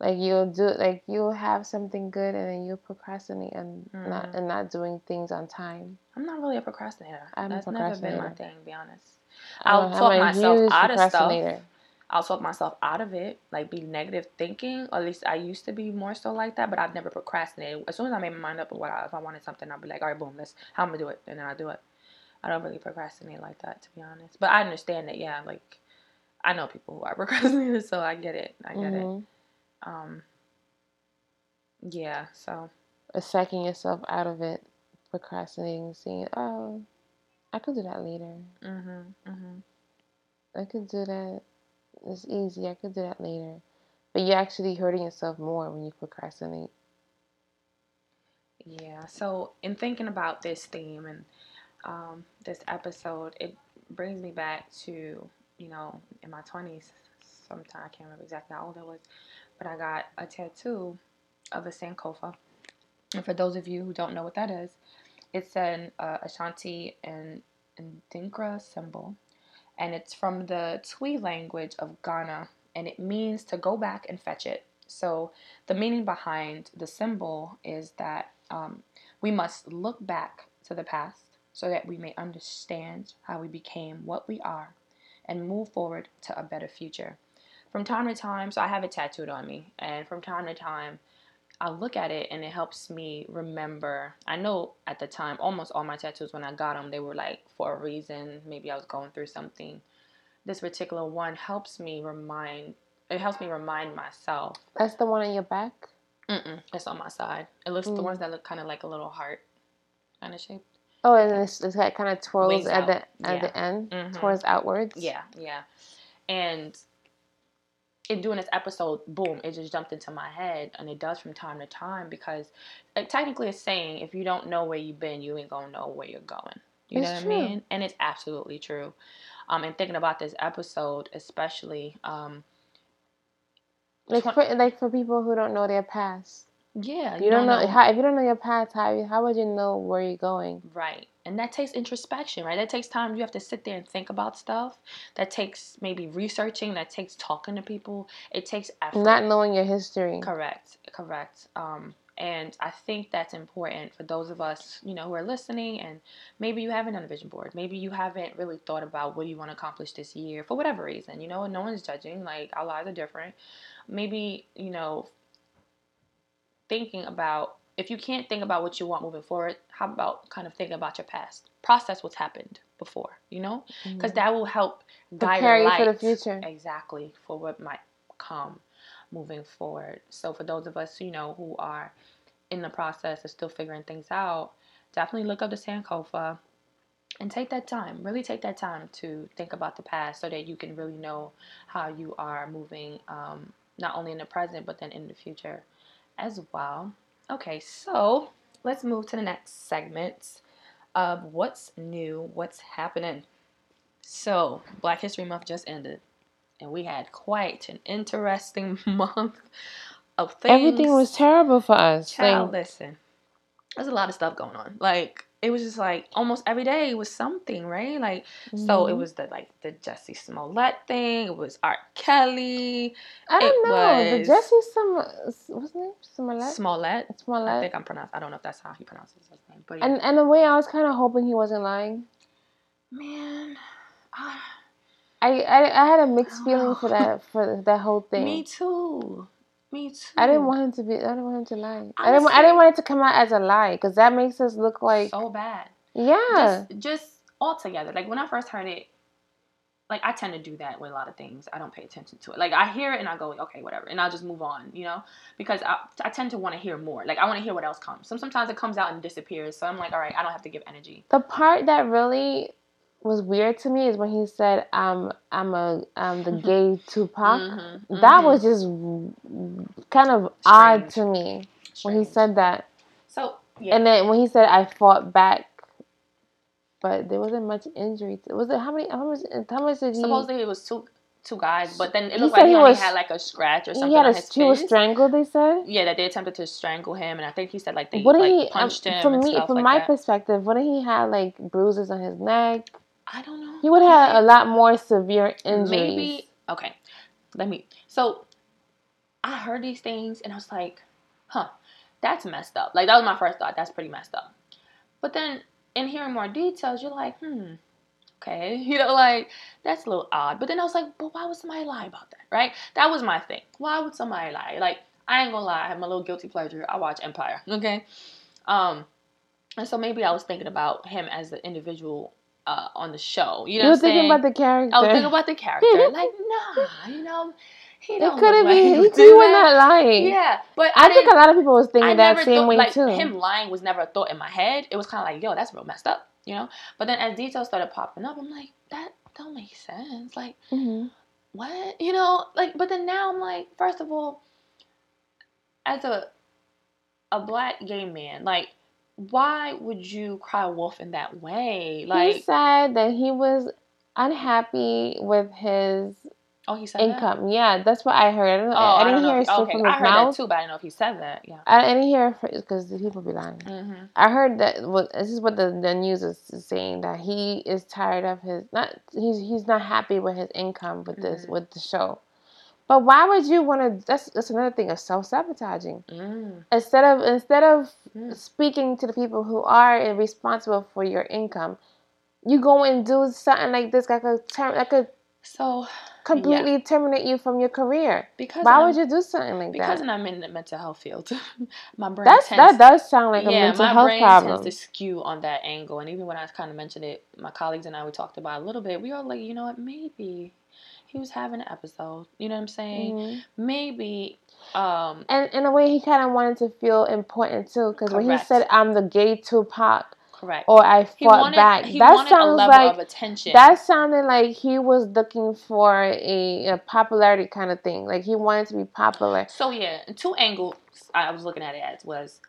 Like you'll do like you'll have something good and then you'll procrastinate and mm. not and not doing things on time. I'm not really a procrastinator. I'm That's never been my thing, to be honest. I'll talk myself out of stuff. I'll talk myself out of it, like be negative thinking. Or at least I used to be more so like that, but I've never procrastinated. As soon as I made my mind up of what I, if I wanted something, I'll be like, all right, boom, let's how I'm gonna do it, and then I do it. I don't really procrastinate like that, to be honest. But I understand that, yeah, like I know people who are [laughs] procrastinators, so I get it. I get mm-hmm. it. Um, yeah, so. Sucking yourself out of it, procrastinating, saying, oh, I could do that later. Mhm. Mhm. I could do that. It's easy. I could do that later. But you're actually hurting yourself more when you procrastinate. Yeah. So, in thinking about this theme and um, this episode, it brings me back to you know in my twenties. Sometime I can't remember exactly how old I was, but I got a tattoo of a Sankofa. And for those of you who don't know what that is, it's an uh, Ashanti and Adinkra symbol, and it's from the Twi language of Ghana, and it means to go back and fetch it. So the meaning behind the symbol is that um, we must look back to the past so that we may understand how we became what we are and move forward to a better future. From time to time, so I have it tattooed on me, and from time to time, I look at it and it helps me remember. I know at the time, almost all my tattoos when I got them, they were like for a reason. Maybe I was going through something. This particular one helps me remind. It helps me remind myself. That's the one on your back. Mm-mm, it's on my side. It looks mm. the ones that look kind of like a little heart, kind of shape. Oh, and it's, it's kind of twirls at the at yeah. the end, mm-hmm. twirls outwards. Yeah, yeah. And in doing this episode, boom, it just jumped into my head, and it does from time to time because like, technically it's saying if you don't know where you've been, you ain't gonna know where you're going. You it's know what true. I mean? And it's absolutely true. Um, and thinking about this episode, especially, um, like for like for people who don't know their past, Yeah, you, you don't, don't, know, know. How, if you don't know your path. How how would you know where you're going? Right, and that takes introspection, right? That takes time. You have to sit there and think about stuff. That takes maybe researching. That takes talking to people. It takes effort. Not knowing your history. Correct. Correct. Um, and I think that's important for those of us, you know, who are listening and maybe you haven't done a vision board. Maybe you haven't really thought about what you want to accomplish this year for whatever reason. You know, no one's judging. Like our lives are different. Maybe, you know, thinking about if you can't think about what you want moving forward, how about kind of thinking about your past? Process what's happened before, you know? Because mm-hmm. that will help guide Prepare you for the future. Exactly, for what might come moving forward. So for those of us, you know, who are in the process of still figuring things out, definitely look up the Sankofa and take that time. Really take that time to think about the past so that you can really know how you are moving um, not only in the present but then in the future as well. Okay, so let's move to the next segment of what's new, what's happening. So, Black History Month just ended and we had quite an interesting [laughs] month of things. Everything was terrible for us. Child, like, listen, there's a lot of stuff going on. Like it was just like almost every day was something, right? Like mm-hmm. so, it mm-hmm. was the like the Jussie Smollett thing. It was R. Kelly. I don't know the Jussie some what's his name Smollett. Smollett. Smollett. I think I'm pronounced. I don't know if that's how he pronounces his name, but yeah. and and the way I was kind of hoping he wasn't lying. Man, ah. I, I, I had a mixed [sighs] feeling for that for that whole thing. Me too. Me too. I didn't want him to be. I didn't want him to lie. Honestly, I didn't. I didn't want it to come out as a lie because that makes us look like so bad. Yeah. Just, just altogether. Like when I first heard it, like I tend to do that with a lot of things. I don't pay attention to it. Like I hear it and I go, okay, whatever, and I'll just move on. You know, because I, I tend to want to hear more. Like I want to hear what else comes. So sometimes it comes out and disappears. So I'm like, all right, I don't have to give energy. The part that really was weird to me is when he said, "I'm I'm a I'm the mm-hmm. gay Tupac." Mm-hmm. That mm-hmm. was just kind of Strange. odd to me Strange. when he said that. So yeah. and then when he said, "I fought back," but there wasn't much injury. Was it how many? How much? How much did he? Supposedly it was two two guys, but then it looked like he, he only was, had like a scratch or something he had a, He was strangled. They said. Yeah, that they attempted to strangle him, and I think he said like they like, he, punched um, him. From me, from like my that. perspective, wouldn't he have like bruises on his neck? I don't know. He would have a lot more severe injuries. Maybe. Okay. Let me. So, I heard these things and I was like, huh, that's messed up. Like, that was my first thought. That's pretty messed up. But then, in hearing more details, you're like, hmm, okay. [laughs] You know, like, that's a little odd. But then I was like, but why would somebody lie about that, right? That was my thing. Why would somebody lie? Like, I ain't gonna lie. I have my little guilty pleasure. I watch Empire, okay? Um, and so maybe I was thinking about him as the individual uh, on the show. You know, you were thinking about the character. I was thinking about the character. like, [laughs] nah, you know. He it could have been. He, he was not lying. Yeah, but I, I think a lot of people was thinking that same thought, way like, too. Him lying was never a thought in my head. It was kind of like, yo, that's real messed up, you know. But then as details started popping up, I'm like, that don't make sense. Like, mm-hmm. what, you know? Like, but then now I'm like, first of all, as a a black gay man, like why would you cry wolf in that way? Like he said that he was unhappy with his oh he said income. That? Yeah, that's what I heard. I, oh, I didn't hear it straight okay. from his I heard mouth. That too, but I didn't know if he said that. Yeah, I didn't hear because the people be lying. Mm-hmm. I heard that. Well, this is what the, the news is saying that he is tired of his not. He's he's not happy with his income with this mm-hmm. with the show. But why would you want to? That's that's another thing of self sabotaging. Mm. Instead of instead of mm. speaking to the people who are responsible for your income, you go and do something like this that could that could so completely yeah. terminate you from your career. Because why I'm, would you do something like because that? Because I'm in the mental health field. [laughs] my brain That's, tends, that does sound like yeah, a mental health problem. my brain tends to skew on that angle. And even when I kind of mentioned it, my colleagues and I we talked about a little bit. We all like, you know what, maybe he was having an episode. You know what I'm saying? Mm-hmm. Maybe. Um, and in a way, he kind of wanted to feel important too, because when he said, "I'm the gay Tupac," correct, or I fought wanted, back, that sounds like that sounded like he was looking for a, a, popularity kind of thing. Like he wanted to be popular. So yeah, two angles I was looking at it as was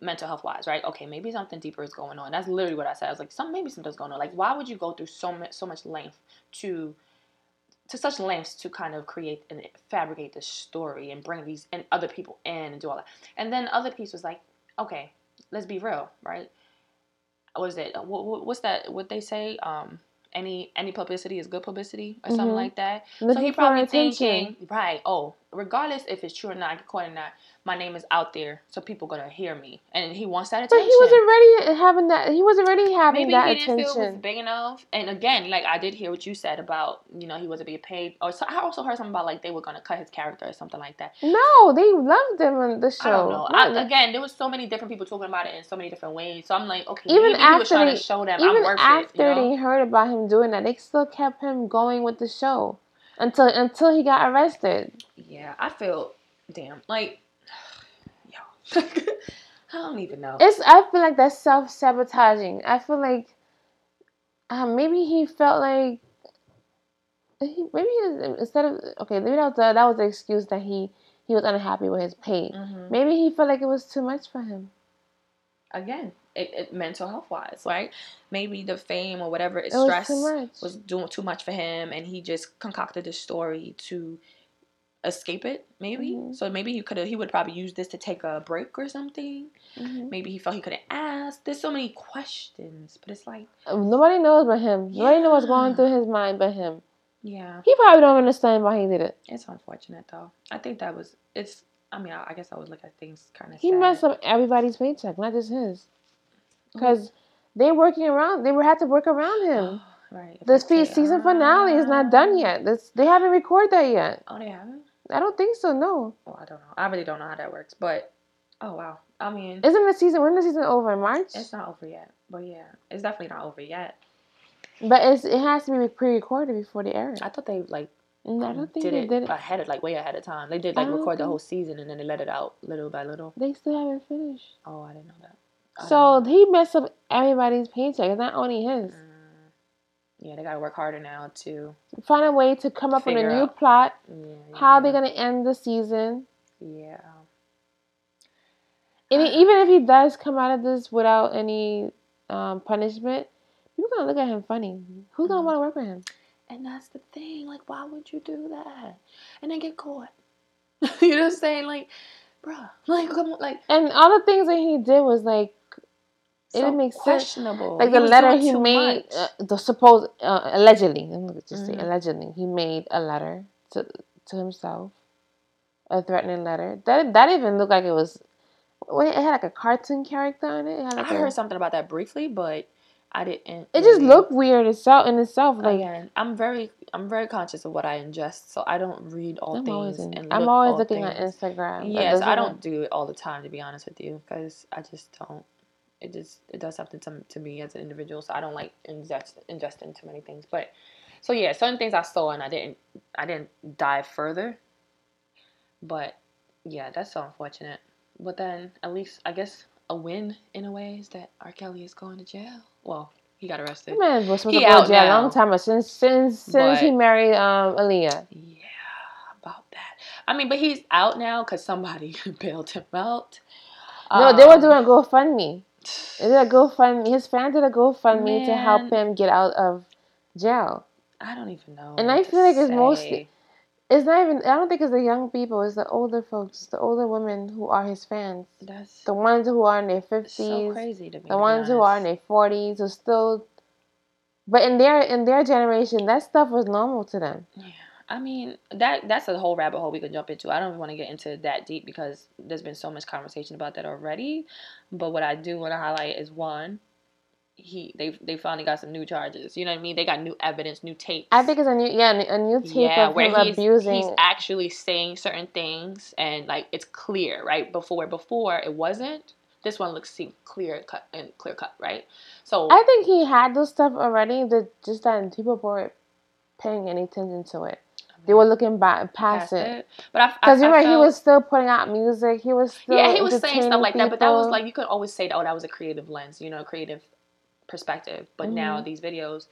mental health wise, right? Okay, maybe something deeper is going on. That's literally what I said. I was like, some maybe something's going on. Like, why would you go through so much so much length to to such lengths to kind of create and fabricate this story and bring these and other people in and do all that. And then other piece was like, okay, let's be real, right? What is it? What, what's that? What they say? Um, any any publicity is good publicity or something mm-hmm. like that. Looking so he probably thinking, right? Oh, regardless if it's true or not, according to that, my name is out there, so people gonna hear me, and he wants that attention. But he wasn't ready having that. He wasn't ready having Maybe that he didn't attention. feel it was big enough. And again, like I did hear what you said about you know he wasn't being paid. Or so I also heard something about like they were gonna cut his character or something like that. No, they loved him on the show. I don't know. I, again, there was so many different people talking about it in so many different ways. So I'm like, okay, even after he was trying they, to show them even after it. You know? they heard about him doing that, they still kept him going with the show until until he got arrested. Yeah, I feel damn like [sighs] [laughs] I don't even know. It's. I feel like that's self sabotaging. I feel like uh, maybe he felt like he, maybe he, instead of okay, maybe that was the, that was the excuse that he he was unhappy with his pay. Mm-hmm. Maybe he felt like it was too much for him. Again, it, it, mental health wise, right? Maybe the fame or whatever it stress was, was doing too much for him, and he just concocted this story to escape it maybe mm-hmm. so maybe he could have he would probably use this to take a break or something mm-hmm. maybe he felt he couldn't ask there's so many questions but it's like um, nobody knows but him yeah. nobody knows what's going through his mind but him yeah he probably don't understand why he did it it's unfortunate though i think that was it's i mean i, I guess i was looking at things kind of he sad. messed up everybody's paycheck not just his because mm-hmm. they working around they were had to work around [gasps] him Right. This season finale is not ah. done yet. This they haven't recorded that yet. Oh, they haven't. I don't think so. No. Well, I don't know. I really don't know how that works. But oh wow. I mean, isn't the season when the season over in March? It's not over yet. But yeah, it's definitely not over yet. But it's it has to be pre-recorded before they air it. I thought they like. No, I don't um, think did they it did it ahead of like way ahead of time. They did like record the whole season and then they let it out little by little. They still haven't finished. Oh, I didn't know that. So he messed up everybody's paycheck. It's not only his. Mm yeah, they got to work harder now to find a way to come up with a new out. plot. Yeah, yeah, how they're gonna end the season. Yeah. And even if he does come out of this without any um, punishment, people gonna look at him funny. Who's gonna mm-hmm. want to work with him? And that's the thing. Like, why would you do that and then get caught? [laughs] you know what I'm saying? Like, bruh, like, come on, like. And all the things that he did was like it so makes questionable. Sense. Like he the letter he made, uh, the supposed uh, allegedly, let me just mm-hmm. say allegedly, he made a letter to to himself, a threatening letter. That that even looked like it was. It had like a cartoon character on it. it like I a, heard something about that briefly, but I didn't. It just looked weird itself in itself. Like Again, I'm very, I'm very conscious of what I ingest, so I don't read all I'm things. In, I'm always looking things. on Instagram. Yes, I don't do it all the time, to be honest with you, because I just don't it just it does something to, to me as an individual. So I don't like ingest ingest into many things. But so yeah, certain things I saw and I didn't I didn't dive further. But yeah, that's so unfortunate. But then at least I guess a win in a way is that R. Kelly is going to jail. Well, he got arrested. Man was supposed he to go to jail a long time ago since since since he married um Aaliyah. Yeah, about that. I mean, but he's out now because somebody [laughs] bailed him out. No, um, they were um, doing a GoFundMe. Is it a GoFundMe? His fans did a GoFundMe Man. to help him get out of jail. I don't even know. And I feel like say. it's mostly. It's not even. I don't think it's the young people. It's the older folks, the older women who are his fans. That's the ones who are in their fifties. So crazy to me. The ones who are in their forties who still. But in their in their generation, that stuff was normal to them. Yeah. I mean that that's a whole rabbit hole we can jump into. I don't want to get into that deep because there's been so much conversation about that already. But what I do want to highlight is one, he they they finally got some new charges. You know what I mean? They got new evidence, new tapes. I think it's a new yeah a new tape yeah, of where him he's, abusing. He's actually saying certain things and like it's clear, right? Before before it wasn't. This one looks clear cut and clear cut, right? So I think he had those stuff already. That just that people weren't paying any attention to it. They were looking back past, past it. it. But because you're right, he was still putting out music. He was still yeah, he was saying stuff like people. that. But that was like you could always say, oh, that was a creative lens, you know, creative perspective. But mm-hmm. now these videos,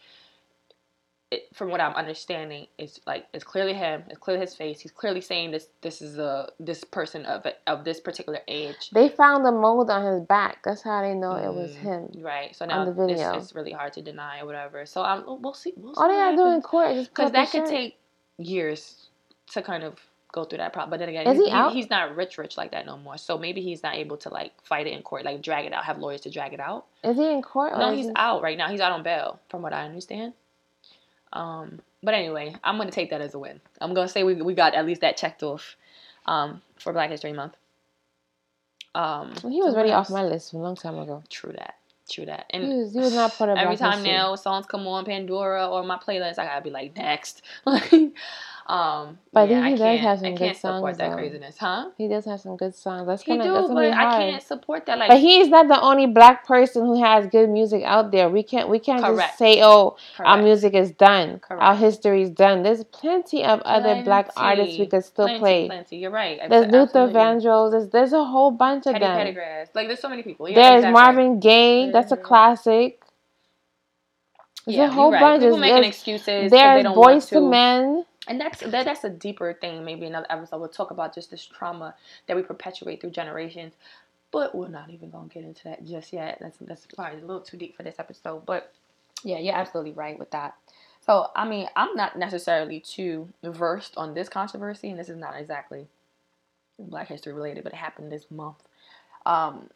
it, from what I'm understanding, it's like it's clearly him. It's clearly his face. He's clearly saying this. This is a this person of of this particular age. They found the mold on his back. That's how they know mm, it was mm, him. Right. So now the video. It's, it's, really hard to deny or whatever. So um, we'll see. We'll see All they gotta do in court is because that could take years to kind of go through that problem. But then again, is he, he out? he's not rich, rich like that no more. So maybe he's not able to like fight it in court, like drag it out, have lawyers to drag it out. Is he in court? No, he's out right now. He's out on bail, from what I understand. Um, but anyway, I'm gonna take that as a win. I'm gonna say we we got at least that checked off, um, for Black History Month. Um, well, he was already off my list a long time ago. True that. True that. And he was, he was not part of every time now songs come on Pandora or my playlist, I gotta be like next. [laughs] Um, but yeah, he does have some I good songs. Support that craziness, huh? He does have some good songs. That's do, that's but I can't support that. Like, but he's not the only black person who has good music out there. We can't we can't correct. just say, oh, correct. our music is done, correct. our history is done. There's plenty of plenty. other black artists we could still plenty, play. Plenty, you're right. There's Luther Vandross. There's there's a whole bunch of Teddy them. Pendergrass. Like there's so many people. Yeah, there's exactly. Marvin Gaye. Mm-hmm. That's a classic. There's yeah, a whole right. bunch. People making excuses. There's Boyz II Men and that's that, that's a deeper thing. Maybe another episode we'll talk about just this trauma that we perpetuate through generations. But we're not even gonna get into that just yet. That's that's probably a little too deep for this episode. But yeah, you're absolutely right with that. So I mean, I'm not necessarily too versed on this controversy, and this is not exactly Black History related, but it happened this month. Um,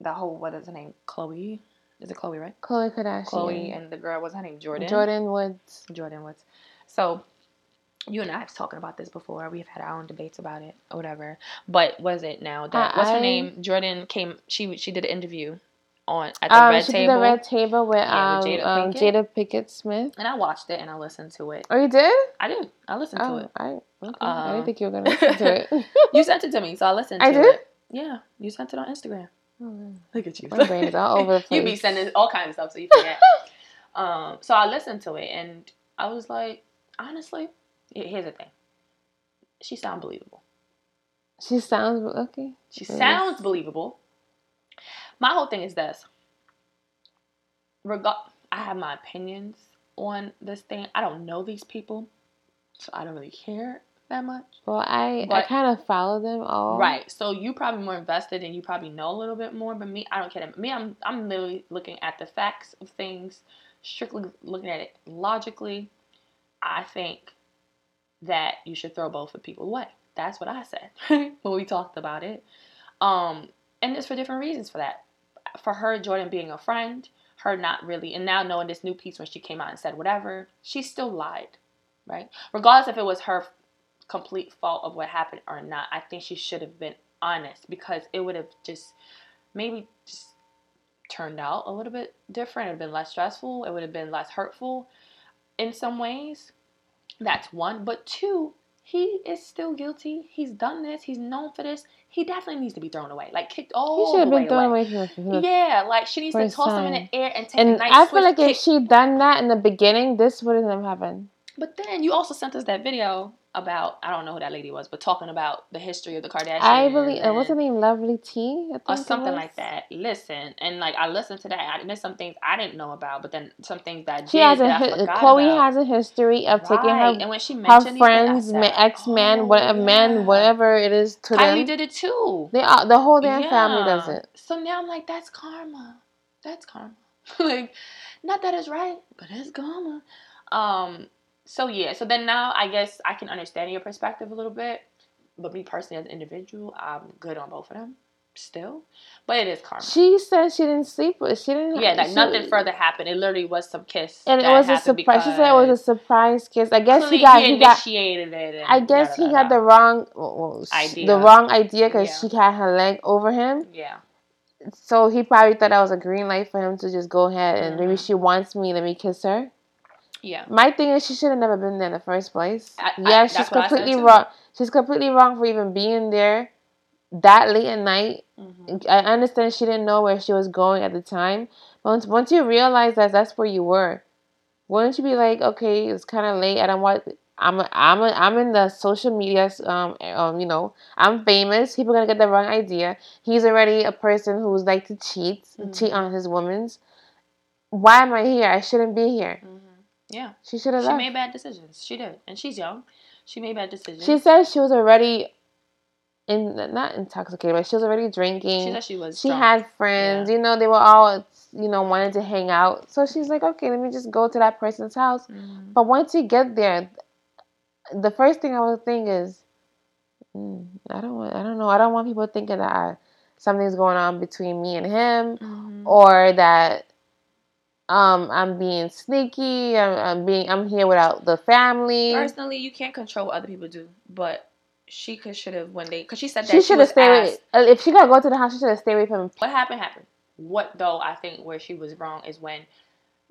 the whole what is her name? Khloe. Is it Khloe, right? Khloe Kardashian. Khloe and the girl, what's her name? Jordyn. Jordyn Woods. Jordyn Woods. So you and I have talking about this before. We've had our own debates about it or whatever. But was it now that what's her name? Jordyn came. She she did an interview on at the um, red she table. Did the red table with, yeah, um, with Jada, um, Pinkett. Jada Pinkett Smith. And I watched it and I listened to it. Oh, you did? I did. I listened oh, to it. I, okay. Um, I didn't think you were gonna listen to it. [laughs] you sent it to me, so I listened. [laughs] I did. It. Yeah, you sent it on Instagram. Oh, Look at you. My brain is all over the place. [laughs] you be sending all kinds of stuff, so you forget. um, so I listened to it and I was like, honestly, here's the thing she sounds believable. She sounds okay. She sounds believable. My whole thing is this. Reg- I have my opinions on this thing. I don't know these people, so I don't really care that much. Well, I but, I kind of follow them all. Right. So you probably more invested and you probably know a little bit more. But me, I don't care. Me, I'm I'm literally looking at the facts of things, strictly looking at it logically. I think that you should throw both of people away. That's what I said [laughs] when we talked about it. Um, and it's for different reasons for that. For her, Jordyn being a friend, her not really, and now knowing this new piece when she came out and said whatever, she still lied, right? Regardless if it was her complete fault of what happened or not, I think she should have been honest because it would have just maybe just turned out a little bit different. It would have been less stressful. It would have been less hurtful in some ways. That's one. But two, he is still guilty. He's done this. He's known for this. He definitely needs to be thrown away, like kicked all he should have been thrown away. away yeah, like she needs to toss him in the air and take and a nice I feel like kick. if she done that in the beginning, this wouldn't have happened. But then you also sent us that video about I don't know who that lady was, but talking about the history of the Kardashians. I believe it was her name Lovely T or something like that. Listen, and like I listened to that. I, there's some things I didn't know about, but then some things that she has a about. has a history of right. taking her and when she her friends, ex man, oh, what yeah. man, whatever it is to Kylie them. did it too. They all, the whole damn yeah. family does it. So now I'm like, that's karma. That's karma. [laughs] like, not that it's right, but it's karma. Um, so yeah, so then now I guess I can understand your perspective a little bit. But me personally as an individual, I'm good on both of them still. But it is karma. She said she didn't sleep with she didn't Yeah, like she, nothing further happened. It literally was some kiss. And it was a surprise she said it was a surprise kiss. I guess he got he, he got initiated it. I guess he got the wrong well, idea. The wrong idea because Yeah. she had her leg over him. Yeah. So he probably thought that was a green light for him to just go ahead and maybe Mhm. she wants me, let me kiss her. Yeah. My thing is she should have never been there in the first place. I- yeah, she's I said completely wrong. She's completely wrong for even being there that late at night. Mhm. I understand she didn't know where she was going at the time. But once once you realize that that's where you were, wouldn't you be like, okay, it's kind of late. I don't want. I'm a, I'm a, I'm in the social media. Um, um, you know, I'm famous. People gonna get the wrong idea. He's already a person who's like to cheat, cheat on his women's. Why am I here? I shouldn't be here. Mhm. Yeah. She should have She left. made bad decisions. She did, and she's young. She made bad decisions. She said she was already in not intoxicated, but she was already drinking. She said she was. She drunk. had friends, you know, they were all, you know, wanted to hang out. So she's like, okay, let me just go to that person's house. Mhm. But once you get there, the first thing I would think is, mm, I don't want, I don't know, I don't want people thinking that I, something's going on between me and him, mm-hmm. or that um, I'm being sneaky. I'm, I'm, being I'm here without the family. Personally, you can't control what other people do, but she could should have when they because she said that she should have stayed. Away, uh, if she gotta go to the house, she should have stayed away from him. What happened happened. What though? I think where she was wrong is when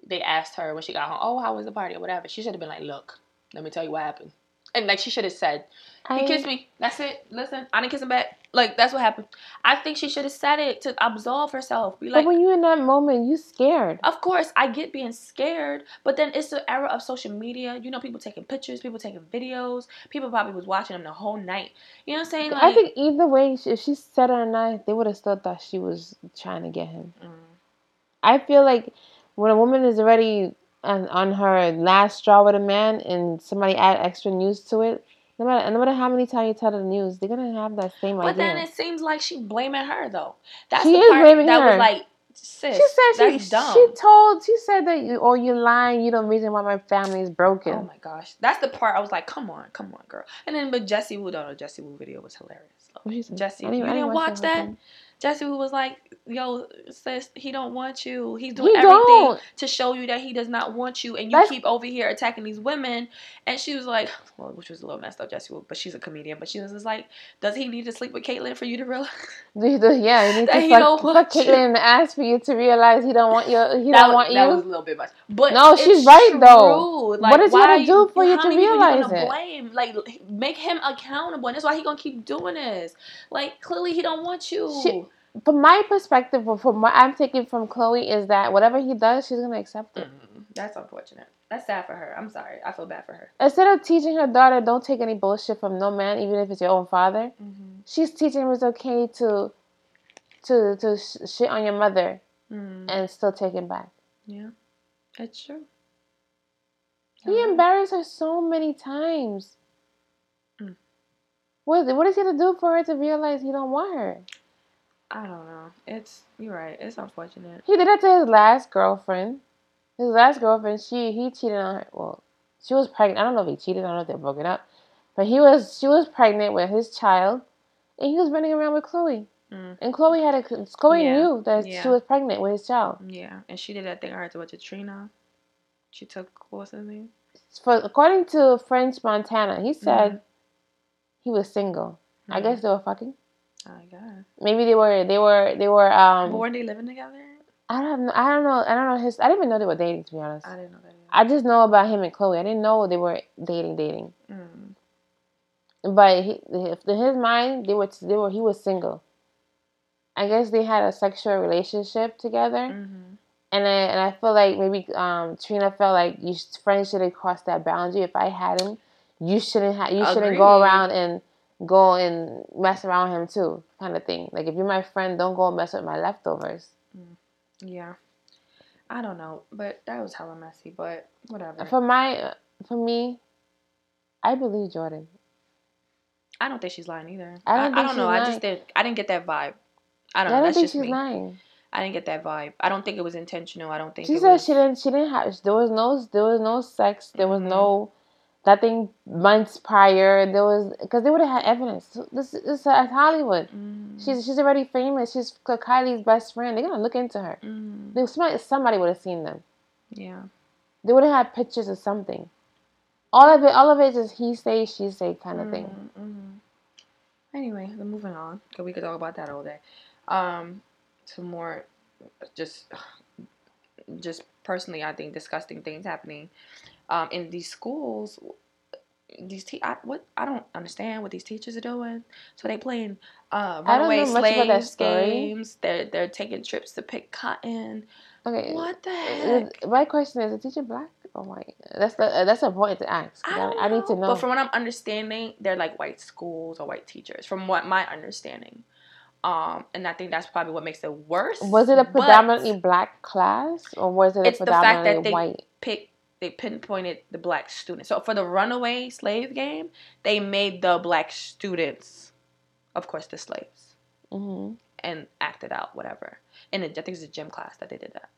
they asked her when she got home, "Oh, how was the party?" or whatever. She should have been like, "Look, let me tell you what happened." And like she should have said, "He kissed me. That's it. Listen, I didn't kiss him back. Like that's what happened." I think she should have said it to absolve herself. Be like, but when you in that moment, you scared. Of course, I get being scared, but then it's the era of social media. You know, people taking pictures, people taking videos. People probably was watching them the whole night. You know what I'm saying? Like, I think either way, if she said it or not, they would have still thought she was trying to get him. Mm. I feel like when a woman is already on, on her last straw with a man and somebody add extra news to it, no matter no matter how many times you tell the news, they're gonna have that same but idea. But then it seems like she's blaming her though. That's she the is part blaming that her. was like Sis, she said she, dumb. she told she said that you or oh, you're lying. You don't reason why my family is broken. Oh my gosh, that's the part I was like, come on, come on, girl. And then but Jessie Woo, don't know Jessie Woo video was hilarious. Jessie, you didn't watch that? Jessie was like, "Yo, sis, he don't want you. He's doing he everything don't. to show you that he does not want you, and you That's... keep over here attacking these women." And she was like, "Well, which was a little messed up, Jessie, but she's a comedian. But she was just like, does he need to sleep with Caitlyn for you to realize? [laughs] yeah, he needs to he fuck, fuck Caitlyn in the ass for you to realize he don't want you. He that don't was, want you. That was a little bit much, but no, she's right true. though. Like, what is he gonna do for you to realize it? Blame, like, make him accountable, and that's why he gonna keep doing this. Like, clearly, he don't want you. She, from my perspective, from what I'm taking from Khloe, is that whatever he does, she's gonna accept it. Mm-hmm. That's unfortunate. That's sad for her. I'm sorry. I feel bad for her. Instead of teaching her daughter, don't take any bullshit from no man, even if it's your own father. Mm-hmm. She's teaching him it's okay to, to to sh- shit on your mother, mm-hmm. and still take it back. Yeah, that's true. He embarrassed her so many times. Mm. What, what is he going to do for her to realize he don't want her? I don't know. It's you're right. It's unfortunate. He did it to his last girlfriend. His last girlfriend, she he cheated on her. Well, she was pregnant. I don't know if he cheated. I don't know if they're broken up, but he was. She was pregnant with his child, and he was running around with Khloe. Mm. And Khloe had a Khloe yeah. knew that yeah. she was pregnant with his child. Yeah, and she did that thing I heard about Trina. She took what's his name? For according to French Montana, he said mm. he was single. Mm. I guess they were fucking. I guess. Maybe they were. They were. They were. Um. But were they living together? I don't. Know, I don't know. I don't know his. I didn't even know they were dating. To be honest. I didn't know that. Either. I just know about him and Khloe. I didn't know they were dating. Dating. Mm. But he, in his mind, they were. They were. He was single. I guess they had a sexual relationship together. Mm-hmm. And I and I feel like maybe um, Trina felt like you friends should have crossed that boundary. If I had him, you shouldn't have. You Agreed. shouldn't go around and go and mess around him too, kind of thing. Like if you're my friend, don't go mess with my leftovers. Mm. Yeah, I don't know, but that was hella messy. But whatever. For my, for me, I believe Jordyn. I don't think she's lying either. I don't, I, I don't know. Lying. I just did. I didn't get that vibe. I don't I know. Don't That's think just she's me. lying. I didn't get that vibe. I don't think it was intentional. I don't think she said was... she didn't. She didn't have. There was no. There was no sex. There was mm-hmm. no nothing months prior. There was because they would have had evidence. This, this is Hollywood. Mm. She's she's already famous. She's Kylie's best friend. They're gonna look into her. Mm. They, somebody somebody would have seen them. Yeah, they would have had pictures of something. All of it, all of it is he say she say kind of mm. thing. Mm-hmm. Anyway, moving on because we could talk about that all day. Um, some more, just [sighs] just personally, I think disgusting things happening um, in these schools these te- I, what I don't understand what these teachers are doing. So they playing uh, runaway slaves games. They're they're taking trips to pick cotton. Okay, what the heck? My question is: Is the teacher black or white? That's the uh, that's important to ask. I, I, I, need to know. But from what I'm understanding, they're like white schools or white teachers. From what my understanding, um, and I think that's probably what makes it worse. Was it a predominantly black class or was it a predominantly white? Pick they pinpointed the black students. So for the runaway slave game, they made the black students, of course, the slaves, mm-hmm. and acted out whatever. And I think it was a gym class that they did that.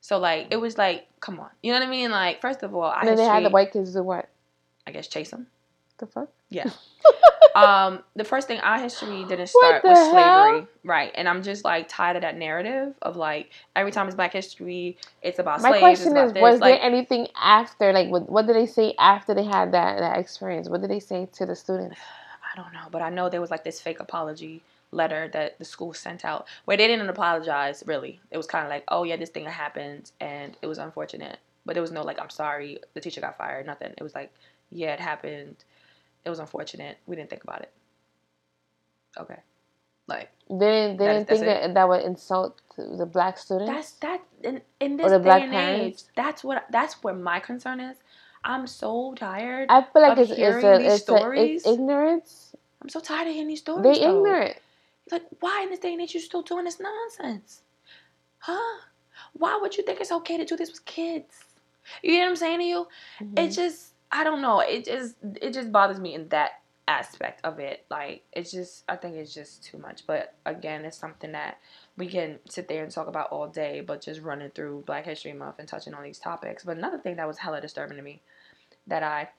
So like it was like, come on, you know what I mean? Like first of all, I and then they had the white kids do what? I guess chase them. The fuck? Yeah. [laughs] um, the first thing our history didn't start with slavery, right? And I'm just like tired of that narrative of like every time it's Black History, it's about My slaves. My question is, was like, there anything after? Like, what, what did they say after they had that that experience? What did they say to the students? I don't know, but I know there was like this fake apology letter that the school sent out where they didn't apologize really. It was kind of like, oh yeah, this thing happened and it was unfortunate, but there was no like, I'm sorry, the teacher got fired, nothing. It was like, yeah, it happened it was unfortunate. We didn't think about it. Okay. Like they didn't they didn't think that that would insult the black students. That's that in in this day and age. That's what that's where my concern is. I'm so tired. I feel like it's, it's, a, it's, stories. A, it's ignorance. I'm so tired of hearing these stories. They though. ignorant. Like why in this day and age you still doing this nonsense? Huh? Why would you think it's okay to do this with kids? You know what I'm saying to you? Mm-hmm. It just I don't know. It just it just bothers me in that aspect of it. Like it's just I think it's just too much. But again, it's something that we can sit there and talk about all day, but just running through Black History Month and touching on these topics. But another thing that was hella disturbing to me that I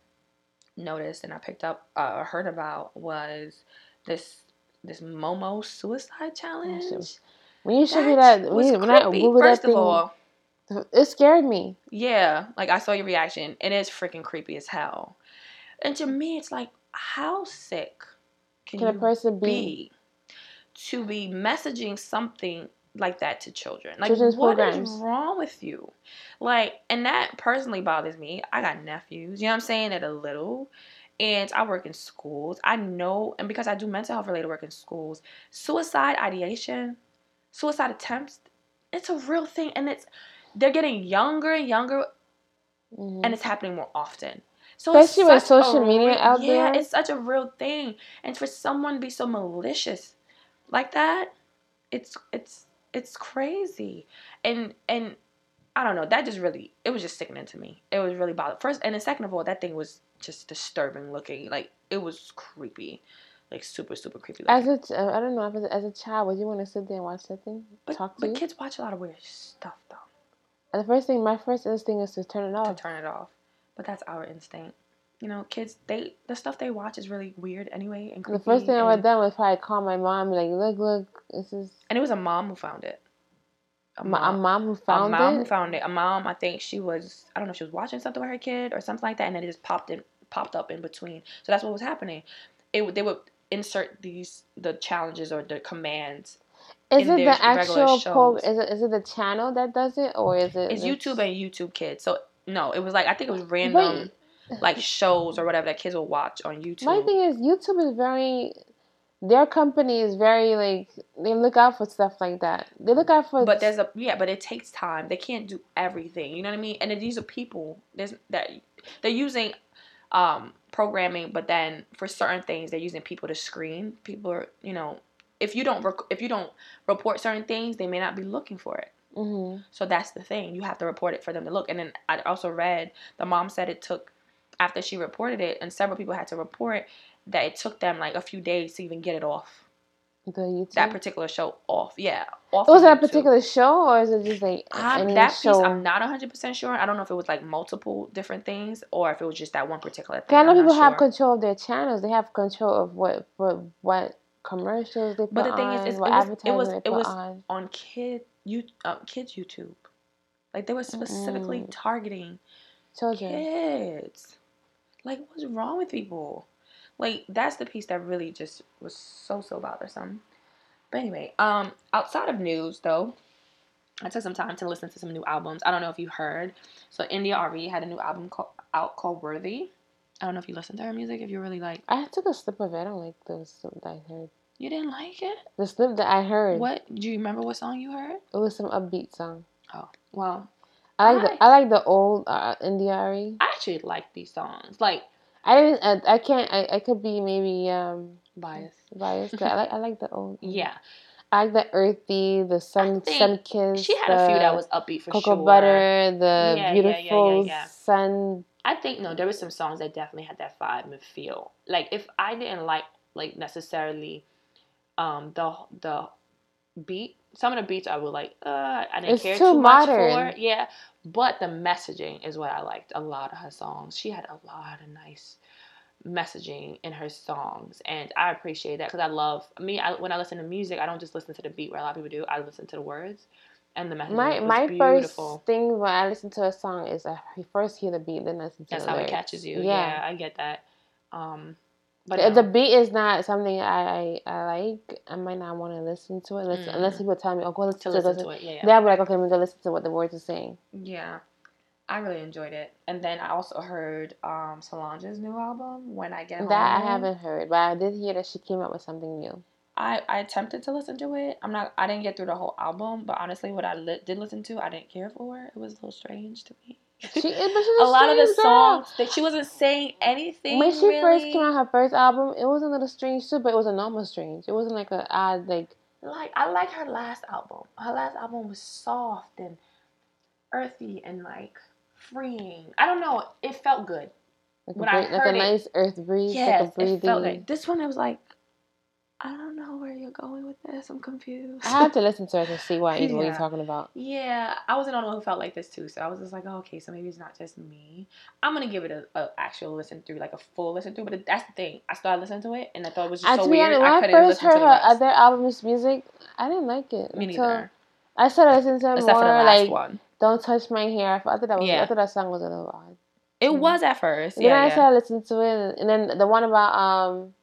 noticed and I picked up uh, or heard about was this this Momo suicide challenge. When you showed me that, when, when I Googled that thing, all, it scared me. Yeah, like I saw your reaction, and it's freaking creepy as hell. And to me, it's like, how sick can, can a person be? be? to be messaging something like that to children? Like, Children's what programs. is wrong with you? Like, and that personally bothers me. I got nephews, you know what I'm saying, at a little. And I work in schools. I know, and because I do mental health related work in schools, suicide ideation, suicide attempts, it's a real thing. And it's they're getting younger and younger, mm-hmm. and it's happening more often. So especially with social media out yeah, there, it's such a real thing. And for someone to be so malicious like that, it's it's it's crazy. And and I don't know. That just really it was just sickening to me. It was really bothered. First and then second of all, that thing was just disturbing looking. Like it was creepy like super super creepy. Looking. As a, I don't know, as a child, would you want to sit there and watch that thing? But, Talk to but you? kids watch a lot of weird stuff though. And the first thing, my first instinct is to turn it off. To turn it off, but that's our instinct. You know, kids, they the stuff they watch is really weird anyway. And the first thing I would done was probably call my mom, like, look, look, this is. And it was a mom who found it. A mom, a mom who found it. A mom it? who found it. A mom, I think she was, I don't know, if she was watching something with her kid or something like that, and then it just popped in, popped up in between. So that's what was happening. It they would insert these the challenges or the commands is it the actual pro? Is it is it the channel that does it or is it? It's YouTube and YouTube Kids. So no, it was like I think it was random Wait. like shows or whatever that kids will watch on YouTube. My thing is YouTube is very. Their company is very like they look out for stuff like that. They look out for. But there's a yeah, but it takes time. They can't do everything. You know what I mean? And these are people. There's that they're using um programming, but then for certain things they're using people to screen. People are you know if you don't rec- if you don't report certain things, they may not be looking for it. Mm-hmm. So that's the thing. You have to report it for them to look. And then I also read the mom said it took after she reported it, and several people had to report that it took them like a few days to even get it off. The YouTube? That particular show off, yeah. Off was that a particular show, or is it just like um, that show? piece? I'm not 100 percent sure. I don't know if it was like multiple different things, or if it was just that one particular thing. I know people sure. have control of their channels. They have control of what what what commercials they put But the thing on, is, it was it was, it was on. on kid you uh, kids YouTube. Like they were specifically mm. targeting children, kids. Like what's wrong with people? Like that's the piece that really just was so so bothersome. But anyway, um, outside of news though, I took some time to listen to some new albums. I don't know if you heard. So India India.Arie had a new album called, out called Worthy. I don't know if you listen to her music. If you really like, I took a slip of it. I don't like the slip that I heard. You didn't like it? The slip that I heard. What? Do you remember what song you heard? It was some upbeat song. Oh well. I like I, the I like the old uh, India.Arie. I actually like these songs. Like I didn't. I, I can't. I, I could be maybe um biased. Biased. I like I like the old. [laughs] Yeah. I like the earthy, the sun sun kiss. She had a few that was upbeat for cocoa sure. Cocoa butter, the yeah, beautiful yeah, yeah, sun I think no, there were some songs that definitely had that vibe and feel. Like if I didn't like like necessarily um the the beat, some of the beats I would like uh I didn't it's care too, too much for. Yeah, but the messaging is what I liked a lot of her songs. She had a lot of nice messaging in her songs, and I appreciate that because I love me. I, when I listen to music, I don't just listen to the beat where a lot of people do. I listen to the words and the message. My my beautiful. first thing when I listen to a song is I first hear the beat, then listen to That's the how lyrics. it catches you. Yeah. yeah, I get that. Um, but the, no. the beat is not something I, I, I like. I might not want to listen to it unless, mm. unless people tell me, "Oh, go listen to, to, listen to it." Yeah, yeah. Then I'll be like, "Okay, I'm gonna listen to what the words are saying." Yeah, I really enjoyed it. And then I also heard um, Solange's new album, When I Get Home. That I haven't heard, but I did hear that she came up with something new. I, I attempted to listen to it. I'm not. I didn't get through the whole album, but honestly, what I li- did listen to, I didn't care for. It was a little strange to me. She, a lot of the songs that she wasn't saying anything. When she really. first came out her first album, it was a little strange too, but it was a normal strange. It wasn't like a odd like. Like I like her last album. Her last album was soft and earthy and like freeing. I don't know. It felt good. Like when a, I heard like a it, nice earth breeze. Yes, like a breathing. it felt good. This one, it was like I don't know where you're going with this. I'm confused. I have to listen to it to see what, [laughs] yeah. what you're talking about. Yeah, I wasn't the only one who felt like this too. So I was just like, oh, okay, so maybe it's not just me. I'm gonna give it a, a actual listen through, like a full listen through. But that's the thing. I started listening to it, and I thought it was just so weird. Honest, when I, I first heard her other albums music, I didn't like it. Me neither. I started listening to it Except more like one. "Don't Touch My Hair." I thought that was. Yeah. I thought that song was a little odd. It mm-hmm. was at first. Yeah, then I yeah. started listening to it, and then the one about um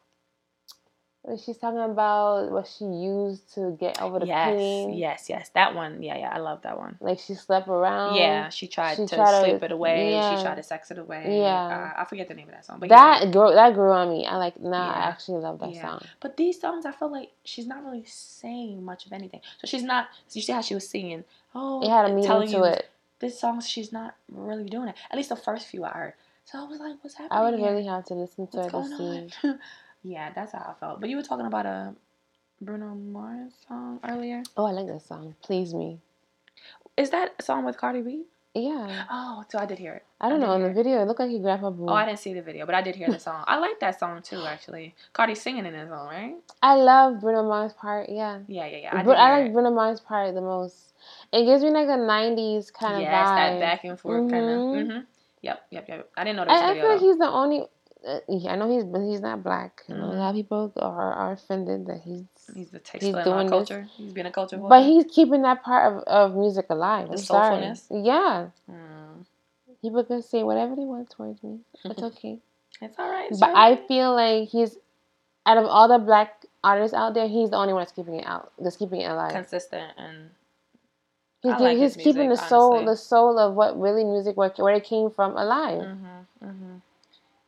she's talking about what she used to get over the yes, pain. Yes, yes, that one. Yeah, yeah, I love that one. Like she slept around. Yeah, she tried she to tried sleep to, it away. Yeah. She tried to sex it away. Yeah, uh, I forget the name of that song. But that yeah. grew that grew on me. I like. Nah, yeah. I actually love that yeah. song. But these songs, I feel like she's not really saying much of anything. So she's not. So you see how she was singing? Oh, it had a meaning to it. This song, she's not really doing it. At least the first few I heard. So I was like, "What's happening?" I would here? really have to listen to What's it to see. Yeah, that's how I felt. But you were talking about a Bruno Mars song earlier. Oh, I like that song. Please Me. Is that a song with Cardi B? Yeah. Oh, so I did hear it. I don't I know. In the video, it looked like he grabbed her boob. Oh, I didn't see the video, but I did hear the song. I like that song too, actually. Cardi singing in that song, right? I love Bruno Mars' part. Yeah. Yeah, yeah, yeah. I, but I like it. Bruno Mars' part the most. It gives me like a '90s kind of yes, vibe. Yes, that back and forth mm-hmm. kind of. Mm-hmm. Yep, yep, yep. I didn't know that. I, I feel like he's the only uh, I know he's but he's not black. Mm-hmm. a lot of people are, are offended that he's he's the he's doing culture. This. He's been a culture, but he's keeping that part of, of music alive. The I'm soulfulness. Sorry. Yeah. Mm. People can say whatever they want towards me. It's [laughs] okay. it's all right. It's but I feel like he's out of all the black artists out there, he's the only one that's keeping it out. That's keeping it alive. Consistent and. He's, like he's keeping music, the soul, honestly. the soul of what really music, where, where it came from, alive. Mm-hmm, mm-hmm.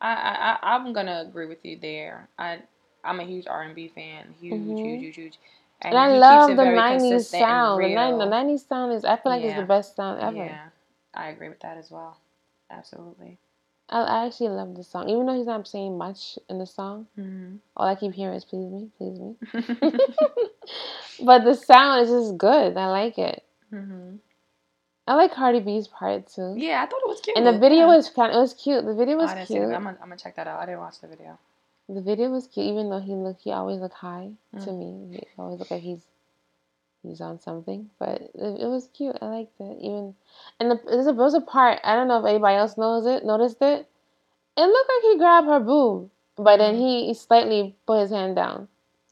I, I I'm gonna agree with you there. I I'm a huge R and B fan, huge, mm-hmm. huge, huge, huge. And, and I love the '90s sound. The, 90, the '90s sound is I feel like yeah. it's the best sound ever. Yeah, I agree with that as well. Absolutely. I, I actually love the song, even though he's not saying much in the song. Mm-hmm. All I keep hearing is "Please me, please me." [laughs] [laughs] but the sound is just good. I like it. Mm-hmm. I like Cardi B's part too. Yeah, I thought it was cute. And the video yeah. was kind of, it was cute. The video was oh, cute. I'm gonna, I'm gonna check that out. I didn't watch the video. The video was cute, even though he look. he always look high mm. to me. He always look like he's he's on something, but it, it was cute. I liked it. Even and the, there's a there was a part I don't know if anybody else knows it noticed it. It looked like he grabbed her boob, but then mm. he, he slightly put his hand down.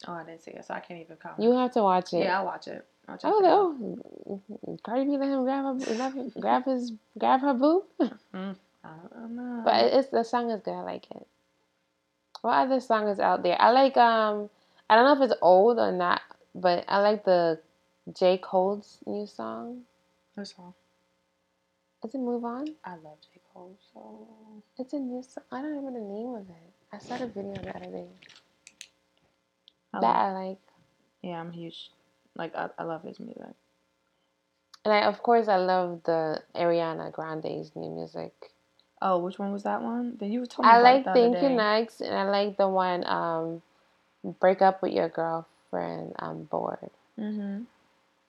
Oh, I didn't see it, so I can't even comment. You have to watch it. Yeah, I'll watch it. I was like, oh, no, Cardi B let him grab her, grab his, grab her boob. [laughs] Mm, I don't know. But it's the song is good. I like it. What other song is out there? I like um, I don't know if it's old or not, but I like the J Cole's new song. What song? Is it Move On? I love J Cole so. It's a new song. I don't remember the name of it. I saw the video the other day. I that I like. Yeah, I'm huge like I, I love his music. And I, of course, I love the Ariana Grande's new music. Oh, which one was that one? Then you told me I like Thank You Next, and I like the one um, Break Up with Your Girlfriend. I'm bored. Mm-hmm.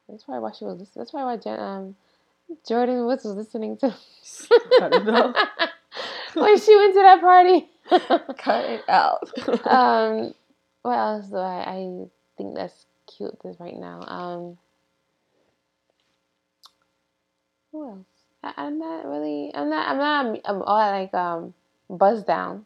That's probably why she was. That's probably why Jen, um, Jordyn Woods was listening to. Cut [laughs] when she went to that party. [laughs] Cut it out. [laughs] um, what else do I? I think that's cute this right now. Um, who else? I, am not really. I'm not. I'm not. I'm all like um, Bust Down.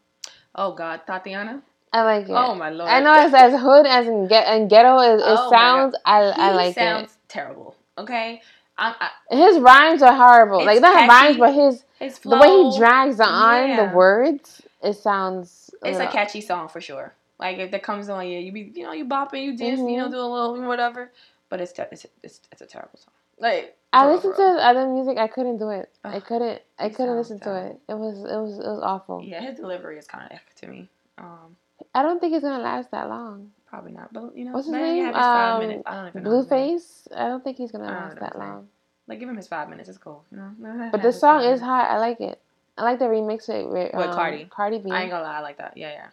Oh God, Thotiana. I like it. Oh my lord! I know it's as hood as in get and ghetto. It, it oh sounds. I I like sounds it. terrible. Okay. I, his rhymes are horrible. Like not catchy. rhymes, but his, his flow, the way he drags on yeah. the words. It sounds. It's a catchy song for sure. Like if that comes on, yeah, you be you know you bopping, you dance, mm-hmm. you know, mm-hmm. do a little whatever. But it's, te- it's it's it's a terrible song. Like I listened to other music, I couldn't do it. I couldn't. I couldn't listen to it. It was it was it was awful. Yeah, his delivery is kind of to me. Um, I don't think it's gonna last that long. Probably not, but you know, what's his name? Um, I don't even Blueface. I don't think he's gonna last that long. Like give him his five minutes. It's cool, you know. But the song is hot. I like it. I like the remix it with, with um, Cardi. Cardi B. I ain't gonna lie, I like that. Yeah, yeah.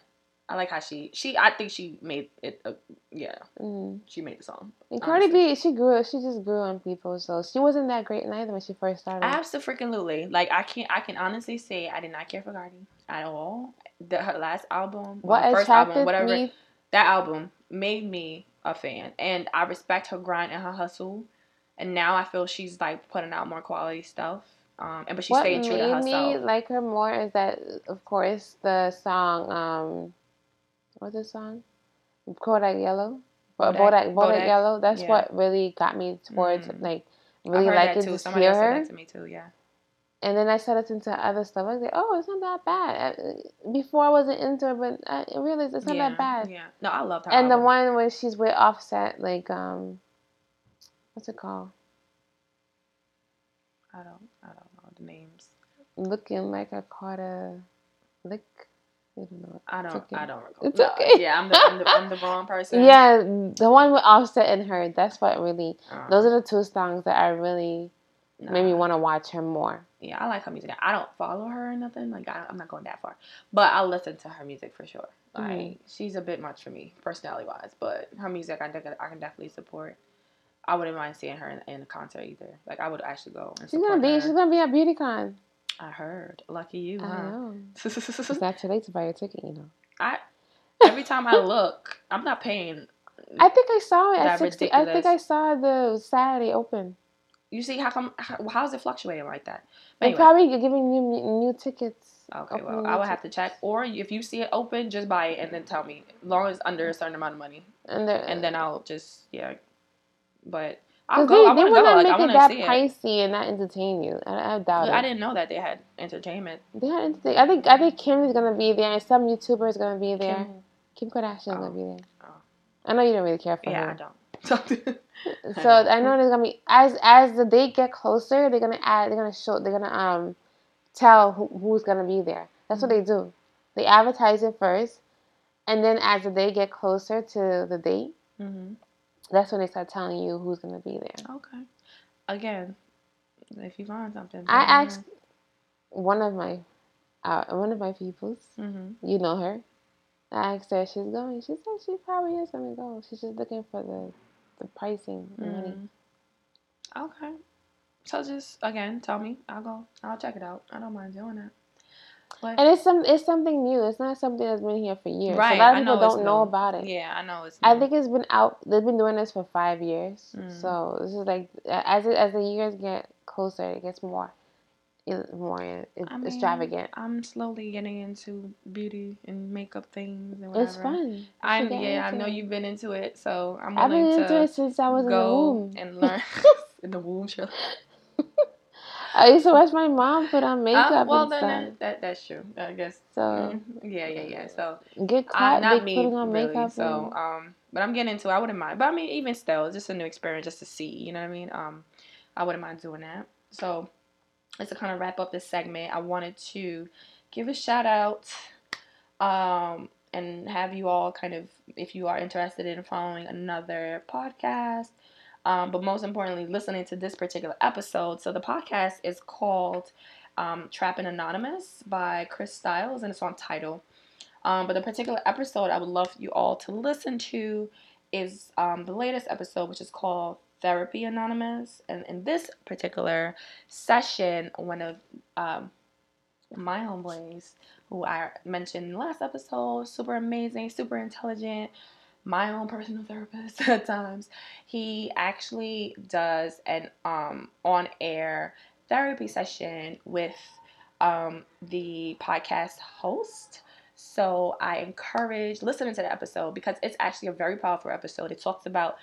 I like how she she I think she made it. Uh, yeah, mm-hmm. she made the song. And Cardi B, she grew. She just grew on people, so she wasn't that great neither when she first started. Absolutely, like I can't. I can honestly say I did not care for Cardi at all. The her last album, what first album, whatever. Me? That album made me a fan, and I respect her grind and her hustle. And now I feel she's like putting out more quality stuff. Um, and but she's staying true to herself. What made me like her more is that, of course, the song. Um, what's this song? Kodak Yellow. Bodak, Bodak, Bodak, Bodak Yellow. That's yeah. what really got me towards mm. like really liking to Somebody hear her. to me too. Yeah. And then I started into other stuff. I was like, oh, it's not that bad. Before I wasn't into it, but I realized it's not yeah, that bad. Yeah. No, I loved her. And album. the one where she's with Offset, like um, what's it called? I don't, I don't know the names. Looking like I caught a lick I don't I don't. Okay. I don't recall. It's no, okay. Yeah, I'm the, I'm the, [laughs] I'm the wrong person. Yeah, the one with Offset and her. That's what really. Uh, those are the two songs that I really nah. made me want to watch her more. Yeah, I like her music. I don't follow her or nothing. Like I, am not going that far, but I'll listen to her music for sure. Like mm-hmm. she's a bit much for me personality wise, but her music I, I can definitely support. I wouldn't mind seeing her in, in a concert either. Like I would actually go. she's gonna be. Her. She's gonna be at BeautyCon. I heard. Lucky you, I huh? know. it's not too late to buy a ticket, you know. I [laughs] every time I look, I'm not paying. I think I saw it at sixty. Ridiculous. I think I saw the Saturday open. You see how come? How, how's it fluctuating like that? But anyway. They're probably giving new new tickets. Okay, well, I would have to check. Or if you see it open, just buy it and then tell me. As long as under a certain amount of money, and, and then I'll just yeah. But I'll go. They, I want to go. Like, I want to see pricey and not entertain you. I, I doubt it. I didn't know that they had entertainment. They had entertainment. I think I think Kim is gonna be there, and some YouTuber is gonna be there. Kim, Kim Kardashian is oh. gonna be there. Oh. I know you don't really care for yeah, her. Yeah, I don't. [laughs] [laughs] so I know [laughs] there's gonna be as as the date get closer, they're gonna add. They're gonna show. They're gonna um tell who, who's gonna be there. That's mm-hmm. what they do. They advertise it first, and then as the day get closer to the date. Mm-hmm that's when they start telling you who's gonna be there. Okay. Again, if you find something, I asked one of my uh, one of my peoples. Mm-hmm. You know her. I asked her if she's going. She said she probably is gonna go. She's just looking for the the pricing, mm-hmm. money. Okay. So just again, tell me. I'll go. I'll check it out. I don't mind doing that. Like, and it's some it's something new. It's not something that's been here for years. Right. So a lot of people don't know about it. Yeah, I know it's. New. I think it's been out. They've been doing this for five years. Mm. So this is like as it, as the years get closer, it gets more more it, I mean, extravagant. I'm slowly getting into beauty and makeup things and whatever. It's fun. I'm yeah. I know you've been into it, so I'm willing I've been into it since I was in the womb and [laughs] learn [laughs] in the womb. [laughs] I used to watch my mom put on uh, makeup. Uh, well, then that, that, that's true. I guess. So mm, yeah, yeah, yeah. So get caught. Uh, not me, putting on really. makeup. So um, but I'm getting into. It. I wouldn't mind. But I mean, even still, it's just a new experience, just to see. You know what I mean? Um, I wouldn't mind doing that. So, just to kind of wrap up this segment, I wanted to give a shout out. Um, and have you all kind of, if you are interested in following another podcast, um, but most importantly, listening to this particular episode. So the podcast is called um, Trapping Anonymous by Chris Styles, and it's on Tidal. Um, but the particular episode I would love you all to listen to is um, the latest episode, which is called Therapy Anonymous. And in this particular session, one of um, my homeboys, who I mentioned last episode, super amazing, super intelligent, my own personal [laughs] therapist at times, he actually does an um, on air therapy session with um, the podcast host. So I encourage listening to the episode because it's actually a very powerful episode. It talks about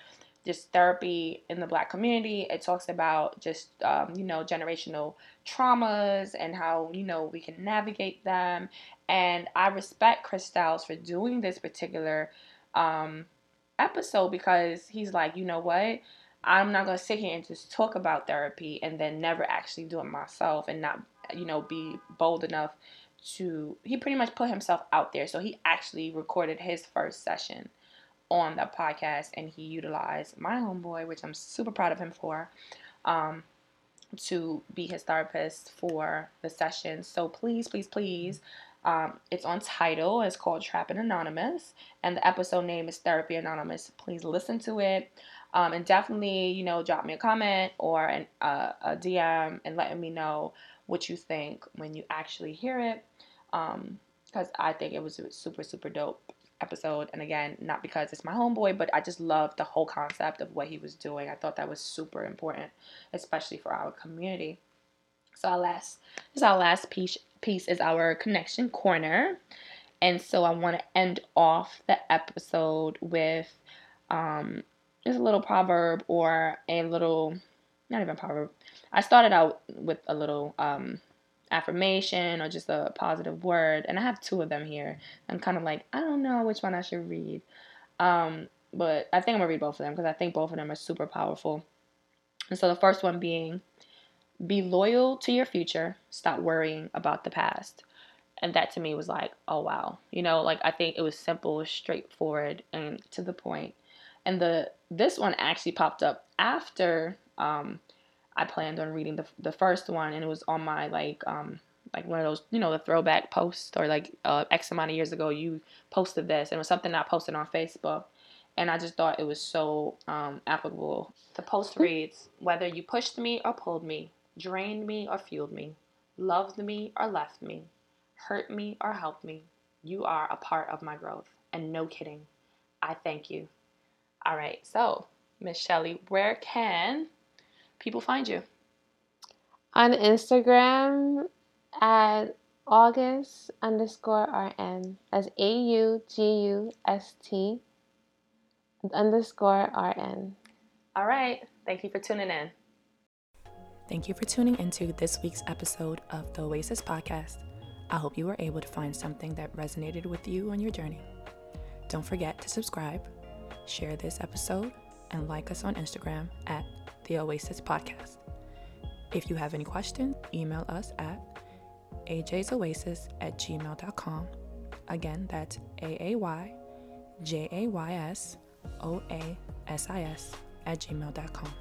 just therapy in the black community. It talks about just, um, you know, generational traumas and how, you know, we can navigate them. And I respect Chris Styles for doing this particular um, episode because he's like, you know what? I'm not to sit here and just talk about therapy and then never actually do it myself and not, you know, be bold enough to. He pretty much put himself out there. So he actually recorded his first session on the podcast and he utilized my homeboy, which I'm super proud of him for, um, to be his therapist for the session. So please, please, please. Um, it's on Tidal. It's called Trapping Anonymous, and the episode name is Therapy Anonymous. Please listen to it. Um, and definitely, you know, drop me a comment or an, uh, a DM and letting me know what you think when you actually hear it. Because um, I think it was a super, super dope episode. And again, not because it's my homeboy, but I just loved the whole concept of what he was doing. I thought that was super important, especially for our community. So our last, this is our last piece. Piece is our connection corner, and so I want to end off the episode with um, just a little proverb or a little, not even proverb. I started out with a little um, affirmation or just a positive word. And I have two of them here. I'm kind of like, I don't know which one I should read. Um, but I think I'm going to read both of them because I think both of them are super powerful. And so the first one being, be loyal to your future, stop worrying about the past. And that to me was like, oh wow. You know, like I think it was simple, straightforward, and to the point. And the this one actually popped up after um, I planned on reading the the first one, and it was on my like um like one of those you know the throwback posts or like uh, X amount of years ago you posted this, and it was something I posted on Facebook, and I just thought it was so um, applicable. The post reads: Whether you pushed me or pulled me, drained me or fueled me, loved me or left me, hurt me or helped me, you are a part of my growth, and no kidding. I thank you. All right, so Miss Shelly, where can people find you? On Instagram at August underscore RN. That's A U G U S T underscore RN. All right. Thank you for tuning in. Thank you for tuning into this week's episode of the Oasis Podcast. I hope you were able to find something that resonated with you on your journey. Don't forget to subscribe, share this episode, and like us on Instagram at the Oasis Podcast. If you have any questions, email us at ajsoasis at gmail.com. Again, that's A A Y J A Y S O A S I S at gmail.com.